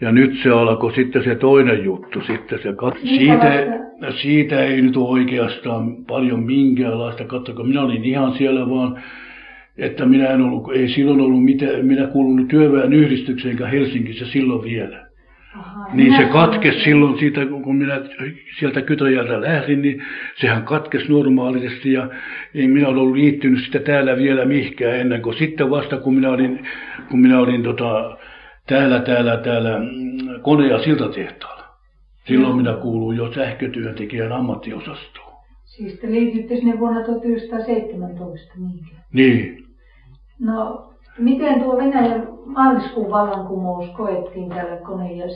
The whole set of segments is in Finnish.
Ja nyt se alkoi sitten se toinen juttu. Sitten se kat- siitä, siitä ei nyt oikeastaan paljon minkäänlaista. Katsokaa, minä olin ihan siellä vaan, että minä en ollut, ei silloin ollut mitään, minä kuulunut työväen yhdistykseen enkä Helsingissä silloin vielä. Aha, niin se katkesi silloin siitä, kun minä sieltä Kytöjältä lähdin, niin sehän katkesi normaalisesti ja ei minä ollut liittynyt sitä täällä vielä mihkään ennen kuin sitten vasta kun minä olin, kun minä olin tota, täällä, täällä, täällä mm, kone- ja siltatehtaalla. Silloin minä kuuluin jo sähkötyöntekijän ammattiosastoon. Siis te liitytte sinne vuonna 1917, niinkö? Niin. No, miten tuo Venäjän maaliskuun vallankumous koettiin tällä kone- ja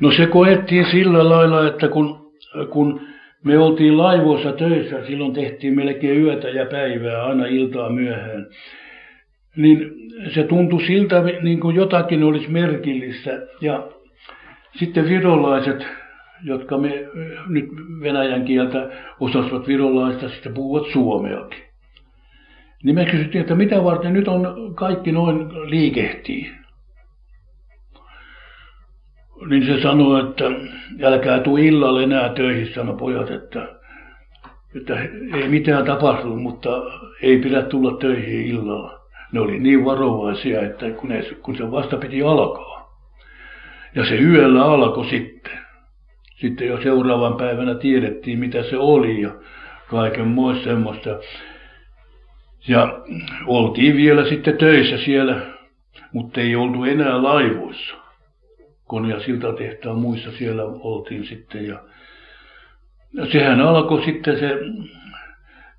No se koettiin sillä lailla, että kun, kun me oltiin laivoissa töissä, silloin tehtiin melkein yötä ja päivää, aina iltaa myöhään niin se tuntui siltä, niin kuin jotakin olisi merkillistä. Ja sitten virolaiset, jotka me nyt venäjän kieltä osasivat virolaista, sitten puhuvat suomeakin. Niin me kysyttiin, että mitä varten nyt on kaikki noin liikehtii. Niin se sanoi, että älkää tuu illalle enää töihin, sanoi pojat, että, että ei mitään tapahtunut, mutta ei pidä tulla töihin illalla ne oli niin varovaisia, että kun, ne, kun se vasta piti alkaa. Ja se yöllä alkoi sitten. Sitten jo seuraavan päivänä tiedettiin, mitä se oli ja kaiken muista semmoista. Ja oltiin vielä sitten töissä siellä, mutta ei oltu enää laivoissa. Kone- ja siltatehtaan muissa siellä oltiin sitten. Ja, ja sehän alkoi sitten se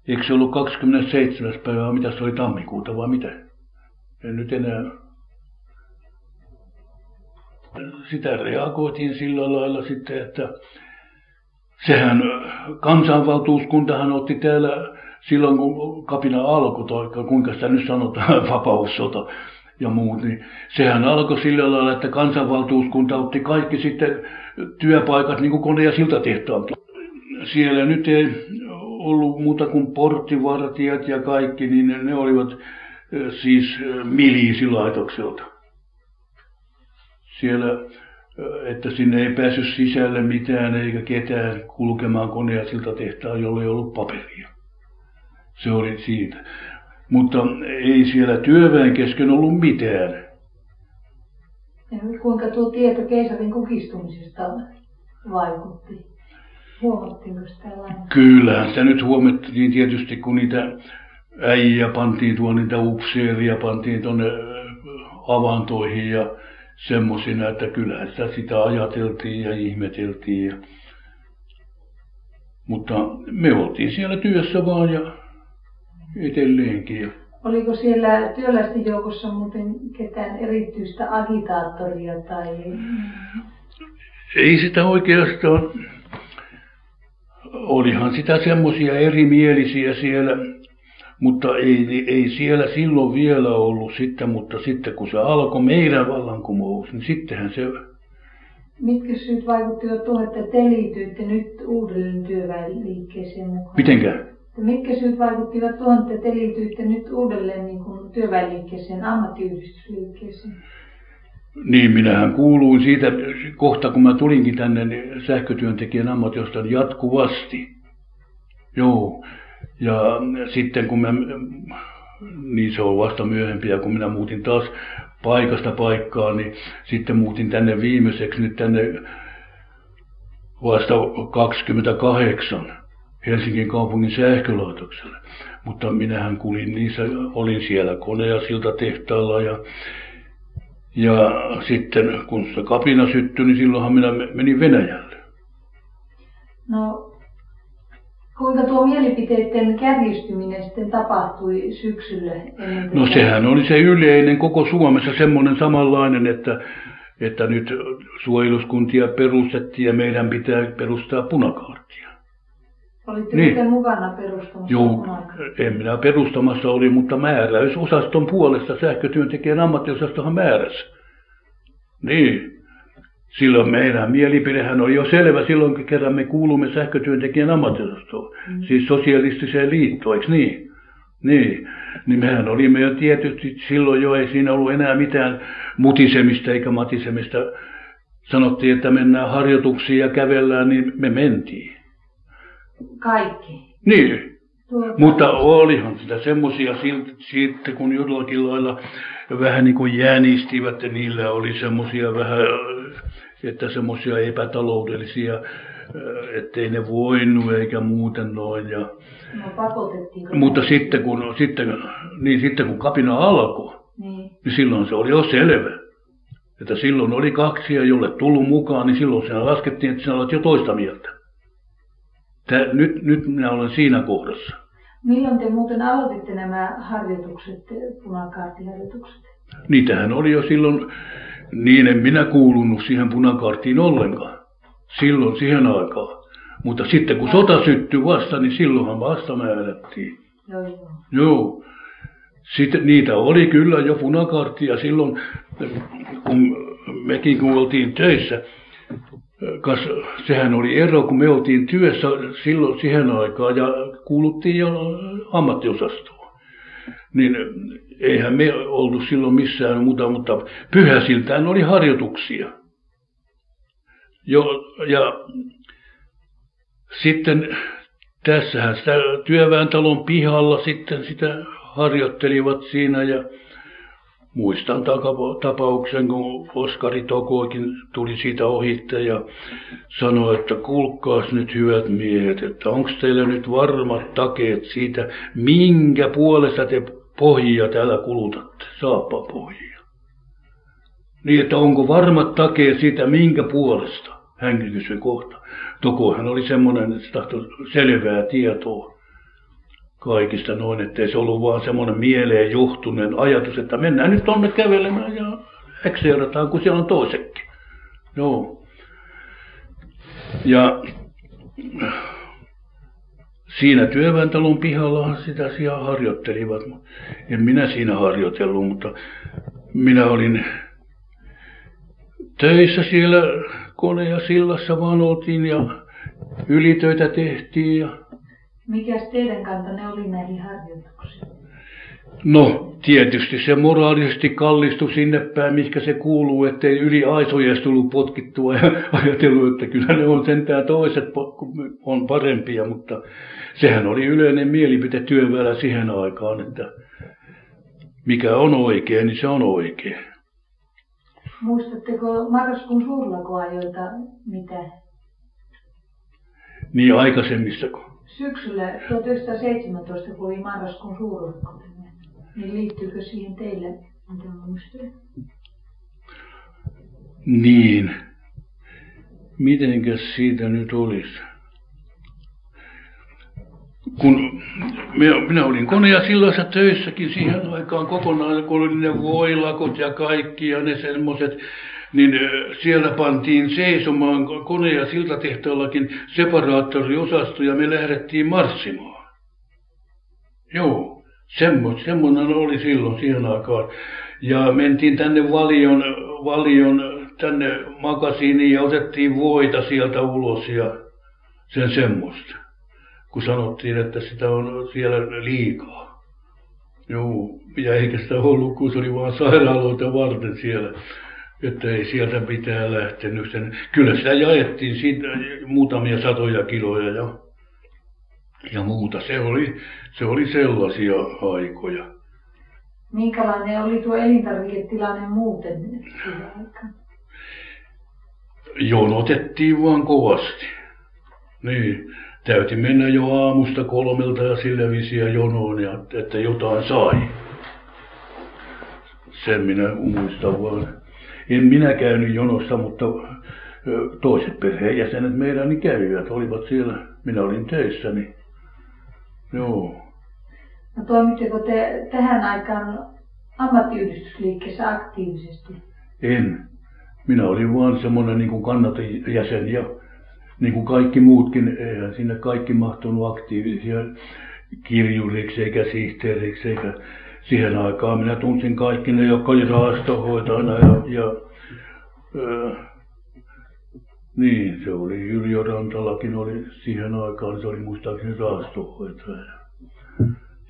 Eikö se ollut 27. päivää, mitä se oli tammikuuta vai mitä? En nyt enää... Sitä reagoitiin sillä lailla sitten, että sehän kansanvaltuuskuntahan otti täällä silloin, kun kapina alkoi, tai kuinka sitä nyt sanotaan, vapaussota ja muut, niin sehän alkoi sillä lailla, että kansanvaltuuskunta otti kaikki sitten työpaikat, niin kuin kone- ja siltatehtaankin. Siellä nyt ei ollut muuta kuin porttivartijat ja kaikki, niin ne, ne olivat siis miliisilaitokselta. Siellä, että sinne ei päässyt sisälle mitään eikä ketään kulkemaan koneasilta tehtaan, jolle ei ollut paperia. Se oli siitä. Mutta ei siellä työväen kesken ollut mitään. Ja kuinka tuo tieto keisarin kukistumisesta vaikutti? Huomattiinko sitä nyt huomattiin tietysti, kun niitä äijä pantiin tuon niitä upseeria, pantiin tuonne avantoihin ja semmoisina, että kyllä sitä sitä ajateltiin ja ihmeteltiin. Ja... Mutta me oltiin siellä työssä vaan ja edelleenkin. Oliko siellä työläisten joukossa muuten ketään erityistä agitaattoria tai... Ei sitä oikeastaan olihan sitä semmoisia erimielisiä siellä, mutta ei, ei siellä silloin vielä ollut sitten, mutta sitten kun se alkoi meidän vallankumous, niin sittenhän se... Mitkä syyt vaikuttivat tuohon, että te liityitte nyt uudelleen työväenliikkeeseen mukaan? Mitenkä? Mitkä syyt vaikuttivat tuohon, että te liityitte nyt uudelleen niin kuin työväenliikkeeseen, ammattiyhdistysliikkeeseen? Niin, minähän kuuluin siitä kohta, kun mä tulinkin tänne niin sähkötyöntekijän ammatiosta jatkuvasti. Joo. Ja sitten kun mä, niin se on vasta myöhempiä, kun minä muutin taas paikasta paikkaan, niin sitten muutin tänne viimeiseksi nyt tänne vasta 28 Helsingin kaupungin sähkölaitokselle. Mutta minähän kulin niissä, olin siellä kone- ja siltatehtaalla ja ja sitten kun se kapina syttyi, niin silloinhan minä menin Venäjälle. No, kuinka tuo mielipiteiden kärjistyminen sitten tapahtui syksyllä? No sehän oli se yleinen koko Suomessa semmoinen samanlainen, että, että nyt suojeluskuntia perustettiin ja meidän pitää perustaa punakaartia. Olitte niin. mukana perustamassa Joo, en minä perustamassa oli, mutta määräysosaston puolesta sähkötyöntekijän ammattiosastohan määräsi. Niin. Silloin meidän mielipidehän oli jo selvä silloin, kun kerran me kuulumme sähkötyöntekijän ammattiosastoon. Mm. Siis sosialistiseen liittoon, eikö niin? Niin. niin mehän olimme jo tietysti silloin jo, ei siinä ollut enää mitään mutisemista eikä matisemista. Sanottiin, että mennään harjoituksiin ja kävellään, niin me mentiin. Kaikki? Niin. Tuota. Mutta olihan sitä semmoisia sitten, kun jollakin lailla vähän niin kuin jäänistivät, ja niillä oli semmoisia vähän, että semmoisia epätaloudellisia ettei ne voinut eikä muuten noin. Ja, no, mutta sitten kun, sitten, niin sitten kun kapina alkoi, niin. niin silloin se oli jo selvä. Että silloin oli kaksi ja jolle tullut mukaan, niin silloin sinä laskettiin, että sinä olet jo toista mieltä. Tää, nyt, nyt minä olen siinä kohdassa. Milloin te muuten aloititte nämä harjoitukset, punakaartiharjoitukset? Niitähän oli jo silloin, niin en minä kuulunut siihen punakaartiin ollenkaan silloin siihen aikaan. Mutta sitten kun sota syttyi vasta, niin silloinhan vasta määrättiin. Joo, joo. Joo. Sitten niitä oli kyllä jo punakarttia silloin, kun mekin kun oltiin töissä. Kas, sehän oli ero, kun me oltiin työssä silloin siihen aikaan ja kuuluttiin jo ammattiosastoon. Niin eihän me ollut silloin missään muuta, mutta pyhäsiltään oli harjoituksia. Jo, ja sitten tässähän sitä työväentalon pihalla sitten sitä harjoittelivat siinä ja muistan tapauksen, kun Oskari Tokoikin tuli siitä ohitte ja sanoi, että kuulkaas nyt hyvät miehet, että onko teillä nyt varmat takeet siitä, minkä puolesta te pohjia täällä kulutatte, pohjia. Niin, että onko varmat takeet siitä, minkä puolesta? Hänkin kysyi kohta. Tokohan oli semmoinen, että se tahtoi selvää tietoa kaikista noin, ettei se ollut vaan semmoinen mieleen johtuneen ajatus, että mennään nyt tonne kävelemään ja ekseerataan, kun siellä on toisekin. Joo. Ja siinä työväentalon pihallahan sitä asiaa harjoittelivat. En minä siinä harjoitellut, mutta minä olin töissä siellä kone ja sillassa vaan oltiin ja ylitöitä tehtiin. Ja... Mikäs teidän kantanne oli näihin harjoituksiin? No, tietysti se moraalisesti kallistui sinne päin, mikä se kuuluu, ettei yli aisoja tullut potkittua ja ajatellut, että kyllä ne on sentään toiset on parempia, mutta sehän oli yleinen mielipite työväellä siihen aikaan, että mikä on oikein, niin se on oikein. Muistatteko marraskuun suurlakoajoilta mitä? Niin aikaisemmistako? Syksyllä 1917, kun oli marraskuun suurlakko, niin liittyykö siihen teille mitä muistoja? Niin. Mitenkäs siitä nyt olisi? kun minä, minä olin kone- ja sillassa töissäkin siihen aikaan kokonaan, kun oli ne voilakot ja kaikki ja ne semmoiset, niin siellä pantiin seisomaan kone- ja siltatehtaallakin separaattoriosasto ja me lähdettiin marssimaan. Joo, semmo, semmoinen oli silloin siihen aikaan. Ja mentiin tänne valion, valion tänne makasiiniin ja otettiin voita sieltä ulos ja sen semmoista kun sanottiin, että sitä on siellä liikaa. Joo, ja eikä sitä ollut, kun se oli vain sairaaloita varten siellä, että ei sieltä mitään lähtenyt. Sen, kyllä sitä jaettiin siitä muutamia satoja kiloja ja, ja muuta. Se oli, se oli sellaisia aikoja. Minkälainen oli tuo elintarviketilanne muuten Jonotettiin vaan kovasti. Niin täyti mennä jo aamusta kolmelta ja sillä visiä jonoon, ja, että jotain sai. Sen minä muistan vaan. En minä käynyt jonossa, mutta toiset perheenjäsenet meidän niin kävivät, olivat siellä. Minä olin töissä, niin joo. No toimitteko te tähän aikaan ammattiyhdistysliikkeessä aktiivisesti? En. Minä olin vaan semmoinen niin kannatejäsen ja niin kuin kaikki muutkin, eihän sinne kaikki mahtunut aktiivisia kirjuriksi eikä sihteeriksi eikä siihen aikaan minä tunsin kaikki ne, jotka oli rahastohoitajana ja, ja niin, se oli Yrjö Rantalakin oli siihen aikaan, se oli muistaakseni rahastohoitaja.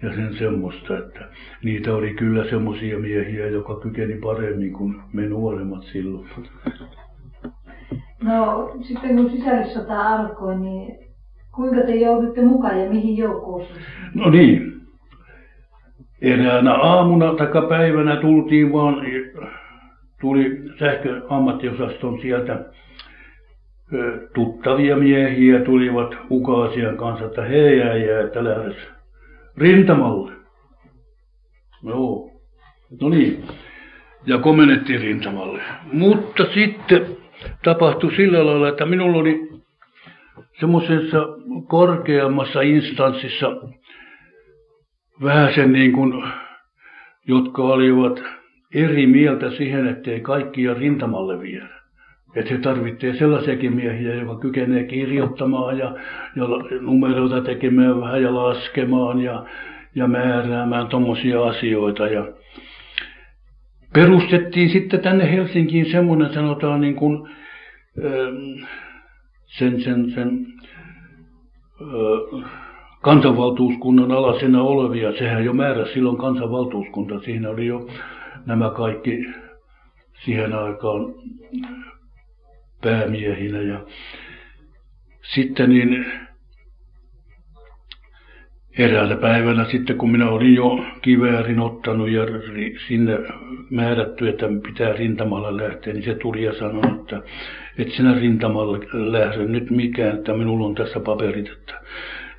ja sen semmoista, että niitä oli kyllä semmoisia miehiä, joka kykeni paremmin kuin me nuoremmat silloin. No sitten kun sisällissota alkoi, niin kuinka te joudutte mukaan ja mihin joukkoon? No niin. Eräänä aamuna tai päivänä tultiin vaan, tuli sähköammattiosaston sieltä tuttavia miehiä tulivat Ukaasian kanssa, että he jää, että lähdes rintamalle. Joo. No niin. Ja komennettiin rintamalle. Mutta sitten tapahtui sillä lailla, että minulla oli semmoisessa korkeammassa instanssissa vähän sen niin kuin, jotka olivat eri mieltä siihen, ettei kaikkia rintamalle viedä. Että he tarvitsee sellaisiakin miehiä, jotka kykenee kirjoittamaan ja, ja numeroita tekemään vähän ja laskemaan ja, ja määräämään tuommoisia asioita. Ja perustettiin sitten tänne Helsinkiin semmoinen, sanotaan niin kuin, sen, sen, sen kansanvaltuuskunnan alasena olevia, sehän jo määräsi silloin kansanvaltuuskunta, siinä oli jo nämä kaikki siihen aikaan päämiehinä. Ja sitten niin eräänä päivänä sitten, kun minä olin jo kiväärin ottanut ja sinne määrätty, että pitää rintamalle lähteä, niin se tuli ja sanoi, että et sinä rintamalle lähde nyt mikään, että minulla on tässä paperit, että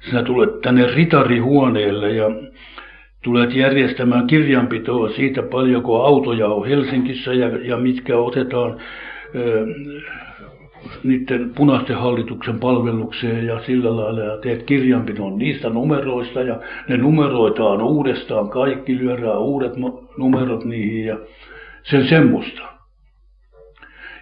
sinä tulet tänne ritarihuoneelle ja tulet järjestämään kirjanpitoa siitä paljonko autoja on Helsingissä ja, ja mitkä otetaan ö, niiden punaisten hallituksen palvelukseen ja sillä lailla ja teet kirjanpidon niistä numeroista ja ne numeroitaan uudestaan, kaikki lyödään uudet numerot niihin ja sen semmoista.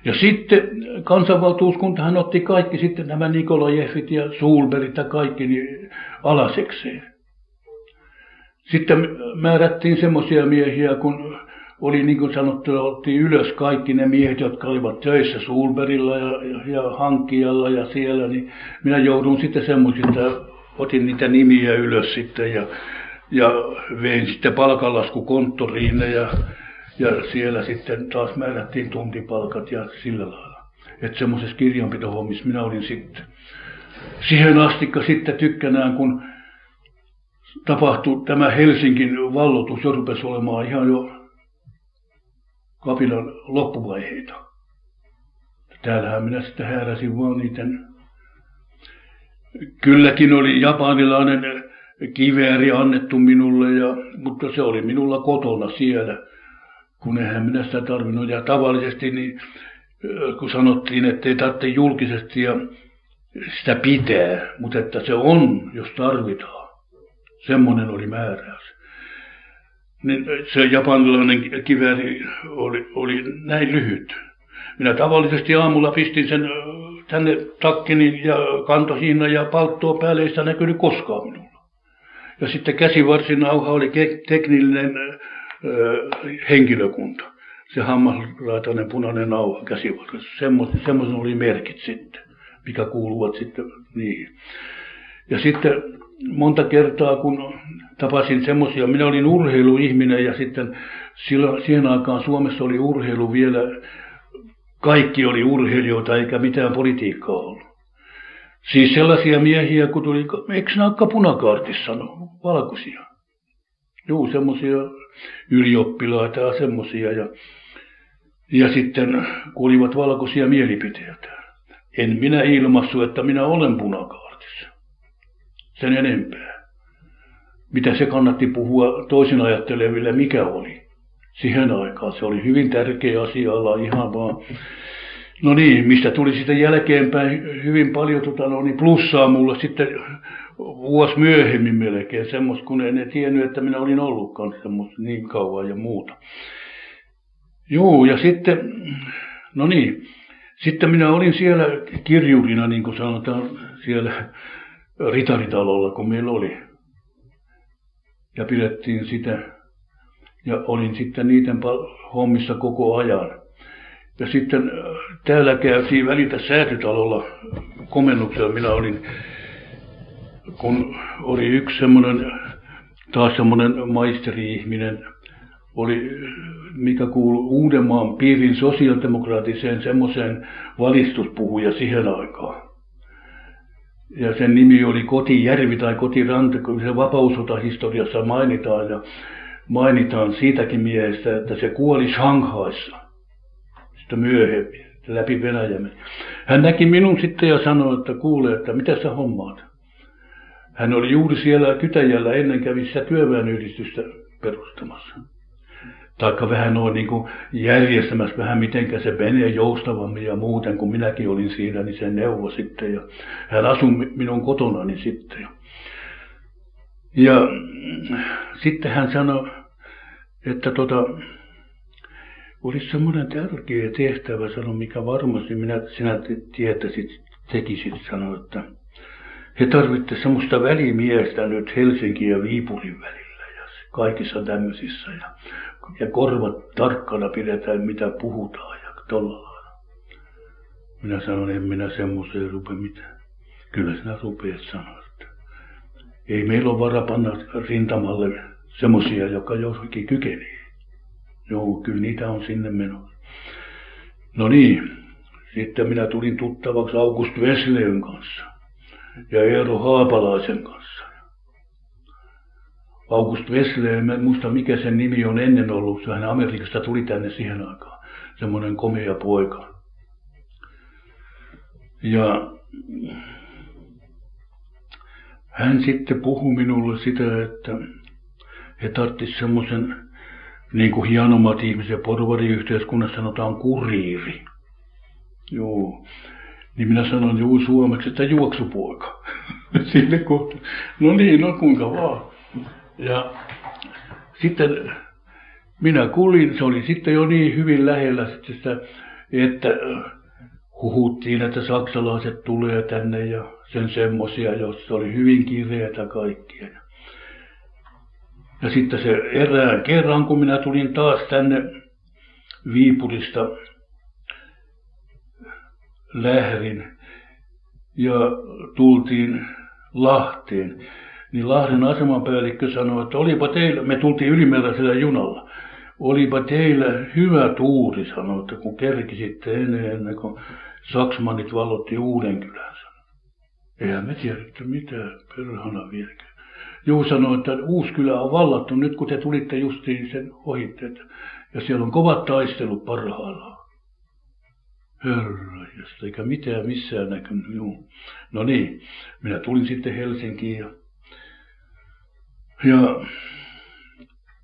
Ja sitten kansanvaltuuskuntahan otti kaikki sitten nämä Nikolajevit ja Sulberit ja kaikki niin alasekseen. Sitten määrättiin semmoisia miehiä, kun oli niin kuin sanottu, otti ylös kaikki ne miehet, jotka olivat töissä Sulberilla ja, ja, ja hankkijalla ja siellä, niin minä joudun sitten semmoisista, otin niitä nimiä ylös sitten ja, ja vein sitten palkanlaskukonttoriin ja, ja siellä sitten taas määrättiin tuntipalkat ja sillä lailla. Että semmoisessa kirjanpitohommissa minä olin sitten. Siihen asti sitten tykkänään, kun tapahtui tämä Helsingin vallotus, jo rupesi olemaan ihan jo kapinan loppuvaiheita. Täällähän minä sitten hääräsin vaan niiden. Kylläkin oli japanilainen kivääri annettu minulle, ja, mutta se oli minulla kotona siellä, kun eihän minä sitä tarvinnut. Ja tavallisesti niin, kun sanottiin, että ei tarvitse julkisesti ja sitä pitää, mutta että se on, jos tarvitaan. Semmoinen oli määräys niin se japanilainen kivääri oli, oli näin lyhyt. Minä tavallisesti aamulla pistin sen tänne takkini ja kantohiina ja palttoa päälle, ei sitä näkynyt koskaan minulla. Ja sitten käsivarsinauha oli teknillinen henkilökunta. Se hammasraitainen punainen nauha käsivarressa. Semmoisen oli merkit sitten, mikä kuuluvat sitten niihin. Ja sitten monta kertaa, kun tapasin semmoisia, minä olin urheiluihminen ja sitten silloin, siihen aikaan Suomessa oli urheilu vielä, kaikki oli urheilijoita eikä mitään politiikkaa ollut. Siis sellaisia miehiä, kun tuli, eikö olekaan punakaartissa, no, valkoisia. Juu, semmoisia ylioppilaita ja semmoisia. Ja, ja sitten kuulivat valkoisia mielipiteitä. En minä ilmassu, että minä olen punakaartissa sen enempää. Mitä se kannatti puhua toisin ajatteleville, mikä oli. Siihen aikaan se oli hyvin tärkeä asia olla ihan vaan No niin, mistä tuli sitten jälkeenpäin hyvin paljon tota, no, niin plussaa mulle sitten vuosi myöhemmin melkein, semmoista kun en tiennyt, että minä olin ollutkaan semmoista niin kauan ja muuta. Joo, ja sitten, no niin, sitten minä olin siellä kirjurina, niin kuin sanotaan, siellä ritaritalolla, kun meillä oli. Ja pidettiin sitä. Ja olin sitten niiden hommissa koko ajan. Ja sitten äh, täällä käytiin välitä säätytalolla komennuksella. Minä olin, kun oli yksi semmoinen taas semmoinen maisteri-ihminen oli, mikä kuului Uudenmaan piirin sosiaalidemokraattiseen semmoiseen valistuspuhuja siihen aikaan. Ja sen nimi oli Kotijärvi tai Kotiranta, kun se vapausotahistoriassa mainitaan. Ja mainitaan siitäkin miehestä, että se kuoli Shanghaissa sitten myöhemmin läpi Venäjän. Hän näki minun sitten ja sanoi, että kuule, että mitä sä hommaat. Hän oli juuri siellä Kytäjällä ennen kävissä työväenyhdistystä perustamassa. Taikka vähän noin niin kuin järjestämässä vähän mitenkä se menee joustavammin ja muuten, kun minäkin olin siinä, niin se neuvo sitten. Ja hän asui minun kotonani sitten. Ja sitten hän sanoi, että tota, olisi semmoinen tärkeä tehtävä, sano, mikä varmasti minä, sinä tietäisit, tekisit, sanoi, että he tarvitse semmoista välimiestä nyt Helsingin ja Viipurin välillä ja kaikissa tämmöisissä. Ja, ja korvat tarkkana pidetään, mitä puhutaan ja tolla Minä sanoin, en minä semmoiseen rupe mitään. Kyllä sinä rupeat sanoa, ei meillä ole vara panna rintamalle semmoisia, jotka jossakin kykenee. Joo, kyllä niitä on sinne menossa. No niin, sitten minä tulin tuttavaksi August Wesleyn kanssa ja Eero Haapalaisen kanssa. August Wesley, en muista mikä sen nimi on ennen ollut, hän Amerikasta tuli tänne siihen aikaan, semmoinen komea poika. Ja hän sitten puhui minulle sitä, että he tarvitsisivat semmoisen, niin kuin hienommat ihmiset porvariyhteiskunnassa sanotaan kuriiri. Joo. Niin minä sanon juu suomeksi, että juoksupoika. Sille kohta. No niin, no kuinka vaan. Ja sitten minä kuulin, se oli sitten jo niin hyvin lähellä sitä, että huhuttiin, että saksalaiset tulee tänne ja sen semmosia, jossa oli hyvin kireätä kaikkia. Ja sitten se erään kerran, kun minä tulin taas tänne Viipurista lähdin ja tultiin Lahteen, niin Lahden asemapäällikkö sanoi, että olipa teillä, me tultiin ylimääräisellä junalla, olipa teillä hyvä tuuri, sanoi, että kun kerkisitte ennen, ennen kuin Saksmanit vallotti uuden kylän. Eihän me tiedetty mitään, perhana vieläkään. Juu sanoi, että uusi kylä on vallattu nyt, kun te tulitte justiin sen ohitte. Ja siellä on kovat taistelut parhaillaan. Herra, eikä mitään missään näkynyt. Juu. No niin, minä tulin sitten Helsinkiin ja, ja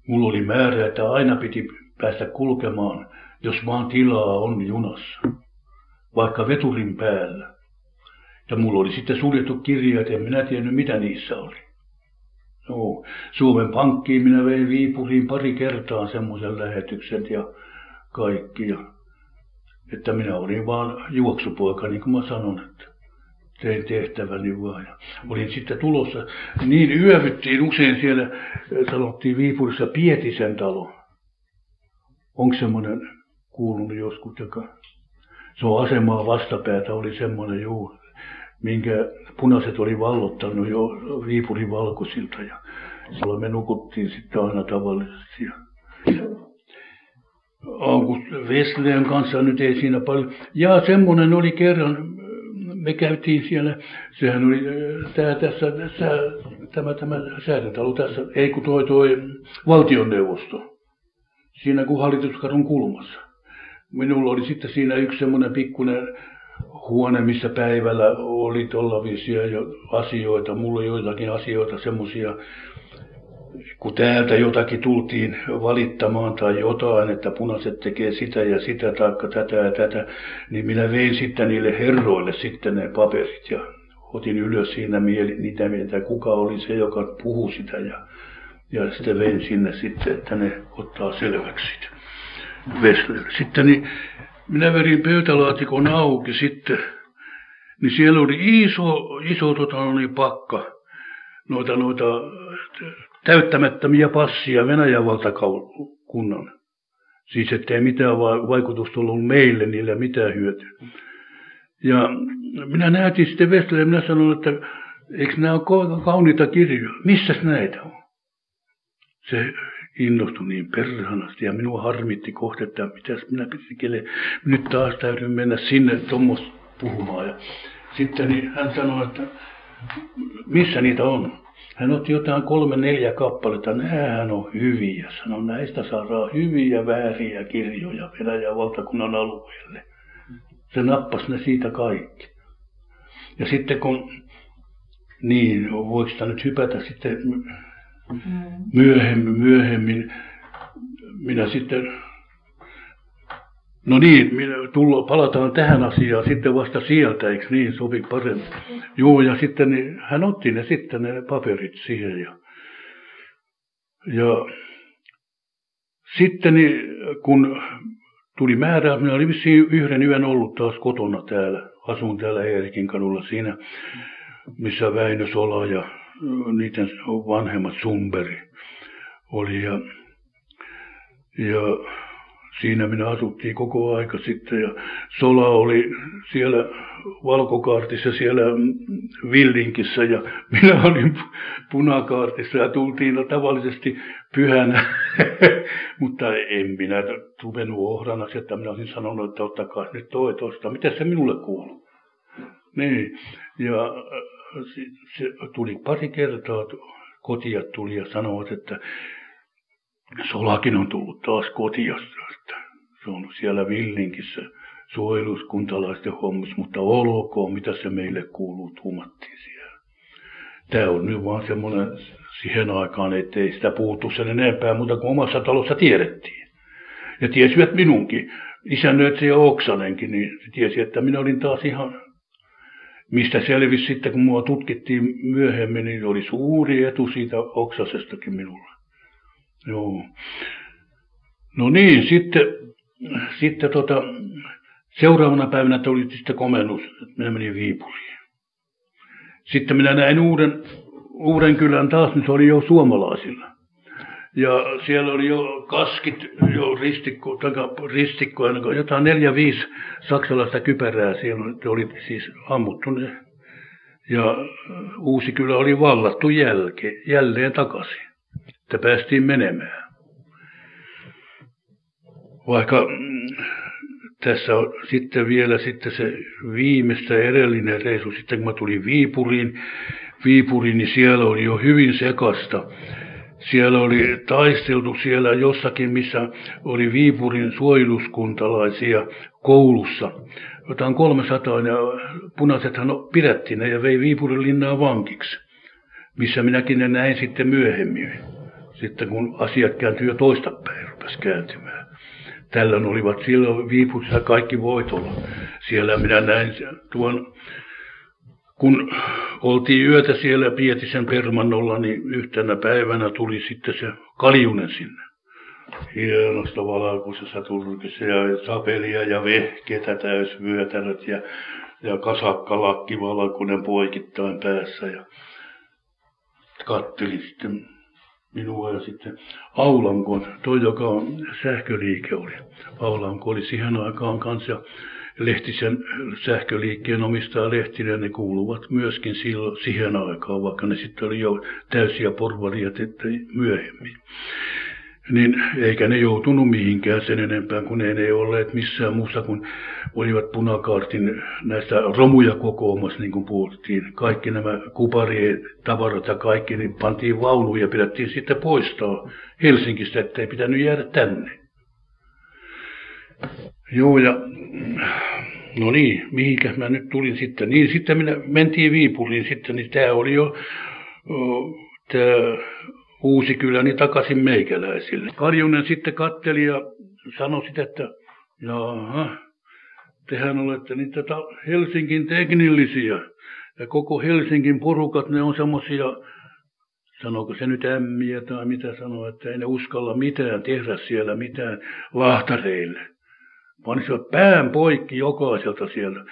mulla oli määrä, että aina piti päästä kulkemaan, jos vaan tilaa on junassa, vaikka veturin päällä. Ja mulla oli sitten suljettu kirjat, en minä tiennyt mitä niissä oli. Joo. Suomen Pankkiin minä vein Viipuriin pari kertaa semmoisen lähetyksen ja kaikki. Ja, että minä olin vaan juoksupoika, niin kuin mä sanon, että tein tehtäväni vaan. Ja olin sitten tulossa, niin yövyttiin usein siellä, sanottiin Viipurissa Pietisen talo. Onko semmoinen kuulunut joskus, joka se on asemaa vastapäätä, oli semmoinen juu, minkä punaiset oli vallottanut jo Viipurin valkoisilta ja silloin me nukuttiin sitten aina tavallisesti. August Wesleyan kanssa nyt ei siinä paljon. Ja semmoinen oli kerran, me käytiin siellä, sehän oli tämä tässä, tässä tämä, tämä säädötalo tässä, ei kun toi toi valtionneuvosto, siinä kuin hallituskadun kulmassa. Minulla oli sitten siinä yksi semmoinen pikkuinen huone, missä päivällä oli jo asioita, mulla oli joitakin asioita semmoisia, kun täältä jotakin tultiin valittamaan tai jotain, että punaiset tekee sitä ja sitä tai tätä ja tätä, niin minä vein sitten niille herroille sitten ne paperit ja otin ylös siinä mieli, niitä mieltä, kuka oli se, joka puhui sitä ja, ja sitten vein sinne sitten, että ne ottaa selväksi sitä. Sitten niin minä verin pöytälaatikon auki sitten, niin siellä oli iso, iso tota, niin pakka, noita, noita täyttämättömiä passia Venäjän valtakunnan. Siis ettei mitään vaikutusta ollut meille, niillä mitään hyötyä. Ja minä näytin sitten Vestlelle, minä sanoin, että eikö nämä ole kauniita kirjoja, missä näitä on? se innostui niin perhanasti ja minua harmitti kohta, että mitäs minä kelle, nyt taas täytyy mennä sinne tuommoista puhumaan. Ja sitten niin hän sanoi, että missä niitä on? Hän otti jotain kolme neljä kappaletta, nämähän on hyviä. Sanoi, näistä saadaan hyviä vääriä kirjoja Venäjän valtakunnan alueelle. Se nappasi ne siitä kaikki. Ja sitten kun, niin, voiko nyt hypätä sitten myöhemmin, myöhemmin, minä sitten No niin, minä tullo, palataan tähän asiaan sitten vasta sieltä, eikö niin, sovi paremmin. Joo, ja sitten niin, hän otti ne sitten ne paperit siihen ja, ja sitten niin, kun tuli määrä, minä olin vissiin yhden yön ollut taas kotona täällä, asun täällä Eerikin kadulla siinä, missä Väinö Sola ja niiden vanhemmat Sumberi oli ja, ja siinä minä asuttiin koko aika sitten ja Sola oli siellä valkokaartissa siellä Villinkissä ja minä olin punakaartissa ja tultiin tavallisesti pyhänä, mutta en minä ruvennut ohrana, että minä olisin sanonut, että ottakaa nyt toi tosta, mitä se minulle kuuluu. Niin, ja se, se tuli pari kertaa, kotia tuli ja sanoivat, että Solakin on tullut taas kotiasta, että se on siellä Villinkissä suojeluskuntalaisten hommissa, mutta olkoon, mitä se meille kuuluu, tuumattiin siellä. Tämä on nyt vaan semmoinen siihen aikaan, ettei sitä puhuttu sen enempää, mutta kuin omassa talossa tiedettiin. Ja tiesivät minunkin. Isännöitsijä Oksanenkin, niin tiesi, että minä olin taas ihan, mistä selvisi sitten, kun mua tutkittiin myöhemmin, niin oli suuri etu siitä Oksasestakin minulle. Joo. No niin, sitten, sitten tota, seuraavana päivänä tuli sitten komennus, että minä menin Viipuriin. Sitten minä näin uuden, uuden kylän taas, niin se oli jo suomalaisilla. Ja siellä oli jo kaskit, jo ristikko, taka, ristikko, jotain neljä, viisi saksalaista kypärää siellä oli siis ammuttu ne. Ja uusi kylä oli vallattu jälkeen, jälleen takaisin että päästiin menemään. Vaikka mm, tässä on sitten vielä sitten se viimeistä edellinen reisu, sitten kun mä tulin Viipuriin, Viipuriin, niin siellä oli jo hyvin sekasta. Siellä oli taisteltu siellä jossakin, missä oli Viipurin suojeluskuntalaisia koulussa. Jotain 300 ja punaisethan pidättiin ne ja vei Viipurin linnaa vankiksi, missä minäkin ne näin sitten myöhemmin sitten kun asiat kääntyi jo toista päin, rupesi kääntymään. Tällöin olivat silloin Viipussa kaikki voitolla. Siellä minä näin tuon, kun oltiin yötä siellä Pietisen permannolla, niin yhtenä päivänä tuli sitten se kaljunen sinne. Hienosta valkoisessa turkissa ja sapelia ja vehkeitä täysvyötäröt ja, ja kasakkalakki valkoinen poikittain päässä. Ja kattelin sitten minua ja sitten Aulankon, toi joka on sähköliike oli. Aulanko oli siihen aikaan kanssa ja Lehtisen sähköliikkeen omistaa Lehtinen, ne kuuluvat myöskin silloin, siihen aikaan, vaikka ne sitten oli jo täysiä porvaria myöhemmin niin eikä ne joutunut mihinkään sen enempää, kun ei ne olleet missään muussa kuin olivat punakaartin näistä romuja kokoomassa, niin kuin puhuttiin. Kaikki nämä kuparien tavarat ja kaikki niin pantiin vaunuun ja pidettiin sitten poistaa Helsingistä, ettei pitänyt jäädä tänne. Joo, ja no niin, mihinkä mä nyt tulin sitten. Niin, sitten minä mentiin Viipuriin sitten, niin tämä oli jo, tämä uusi kyläni takaisin meikäläisille. Karjunen sitten katteli ja sanoi sitten, että jaha, tehän olette niitä Helsingin teknillisiä. Ja koko Helsingin porukat, ne on semmoisia, sanooko se nyt ämmiä tai mitä sanoo, että ei ne uskalla mitään tehdä siellä, mitään lahtareille. Panisivat pään poikki jokaiselta siellä.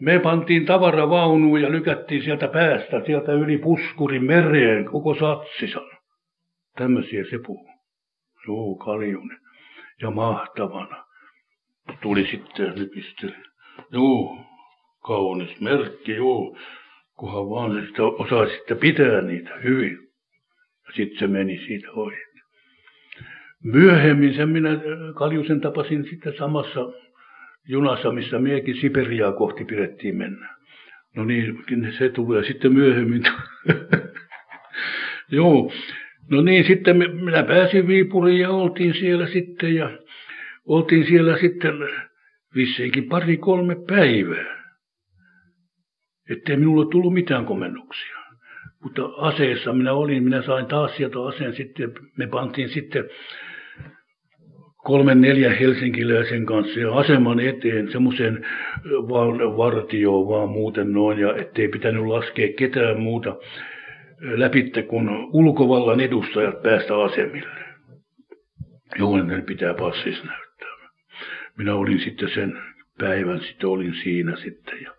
Me pantiin tavaravaunuun ja lykättiin sieltä päästä, sieltä yli puskurin mereen, koko satsisan. Tämmöisiä se puhuu. Joo, kaljunen. Ja mahtavana. Tuli sitten nypisteli. Joo, kaunis merkki, joo. Kunhan vaan sitä osaisitte pitää niitä hyvin. Sitten se meni siitä ohi. Myöhemmin sen minä Kaljusen tapasin sitten samassa junassa, missä miekin Siperiaa kohti pidettiin mennä. No niin, se tulee sitten myöhemmin. Joo, no niin, sitten minä pääsin Viipuriin ja oltiin siellä sitten ja oltiin siellä sitten vissiinkin pari-kolme päivää. Ettei minulle tullut mitään komennuksia. Mutta aseessa minä olin, minä sain taas sieltä aseen sitten, me pantiin sitten kolmen neljän helsinkiläisen kanssa ja aseman eteen semmoisen vartioon vaan muuten noin ja ettei pitänyt laskea ketään muuta läpitte, kun ulkovallan edustajat päästä asemille. Jollainen pitää passis näyttää. Minä olin sitten sen päivän, sitten olin siinä sitten ja,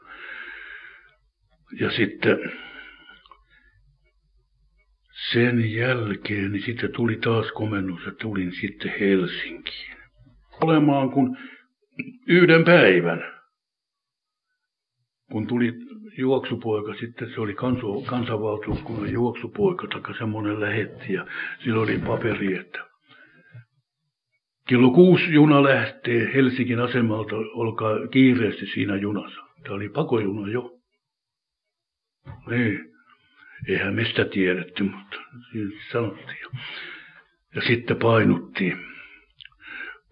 ja sitten sen jälkeen niin sitten tuli taas komennus, että tulin sitten Helsinkiin. Olemaan kun yhden päivän, kun tuli juoksupoika, sitten se oli kansu, kansanvaltuuskunnan juoksupoika, tai semmoinen lähetti, ja sillä oli paperi, että kello kuusi juna lähtee Helsingin asemalta, olkaa kiireesti siinä junassa. Tämä oli pakojuna jo. Niin. Eihän me sitä tiedetty, mutta sanottiin. Ja sitten painuttiin,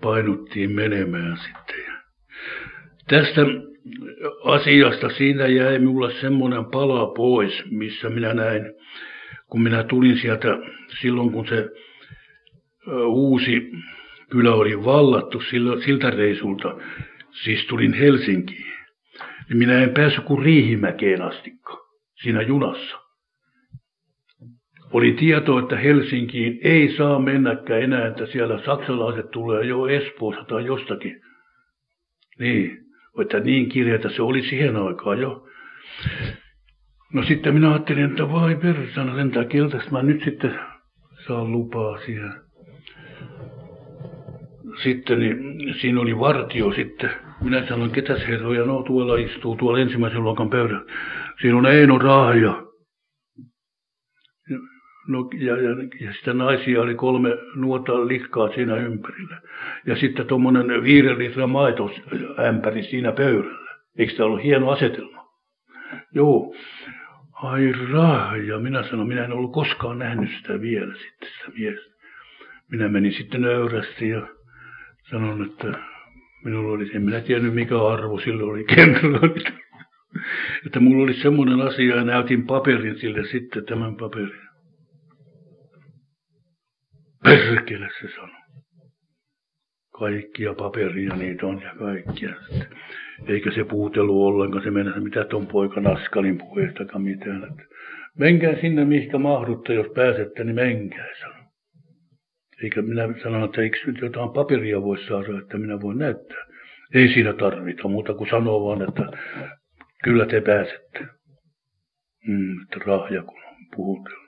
painuttiin menemään sitten. Ja tästä asiasta siinä jäi mulle semmoinen pala pois, missä minä näin, kun minä tulin sieltä silloin, kun se uusi kylä oli vallattu siltä reisulta, siis tulin Helsinkiin, niin minä en päässyt kuin Riihimäkeen astikka siinä junassa oli tieto, että Helsinkiin ei saa mennäkään enää, että siellä saksalaiset tulee jo Espoossa tai jostakin. Niin, että niin kirjata se oli siihen aikaan jo. No sitten minä ajattelin, että vai persana lentää kiltästä, mä nyt sitten saan lupaa siihen. Sitten niin, siinä oli vartio sitten. Minä sanoin, ketäs herroja, no tuolla istuu tuolla ensimmäisen luokan pöydän. Siinä on Eino Raaja. No, ja, ja, ja sitten naisia oli kolme nuorta likkaa siinä ympärillä. Ja sitten tuommoinen viiden litran maitoämpäri siinä pöydällä. Eikö tämä ollut hieno asetelma? Joo. Ai ja minä sanoin, minä en ollut koskaan nähnyt sitä vielä sitten sitä miestä. Minä menin sitten nöyrästi ja sanon, että minulla oli, en minä tiennyt mikä arvo silloin oli kentällä. että mulla oli semmoinen asia ja näytin paperin sille sitten tämän paperin. Perkele se sanoi. Kaikkia paperia niitä on ja kaikkia. Eikä se puutelu ollenkaan, se mennä, mitä ton poika Naskalin puheestakaan mitään. Että menkää sinne, mihinkä mahdutte, jos pääsette, niin menkää, sanoi. Eikä minä sanon, että eikö nyt jotain paperia voi saada, että minä voin näyttää. Ei siinä tarvita muuta kuin sanoa vaan, että kyllä te pääsette. Mm, että rahja kun puhutellut.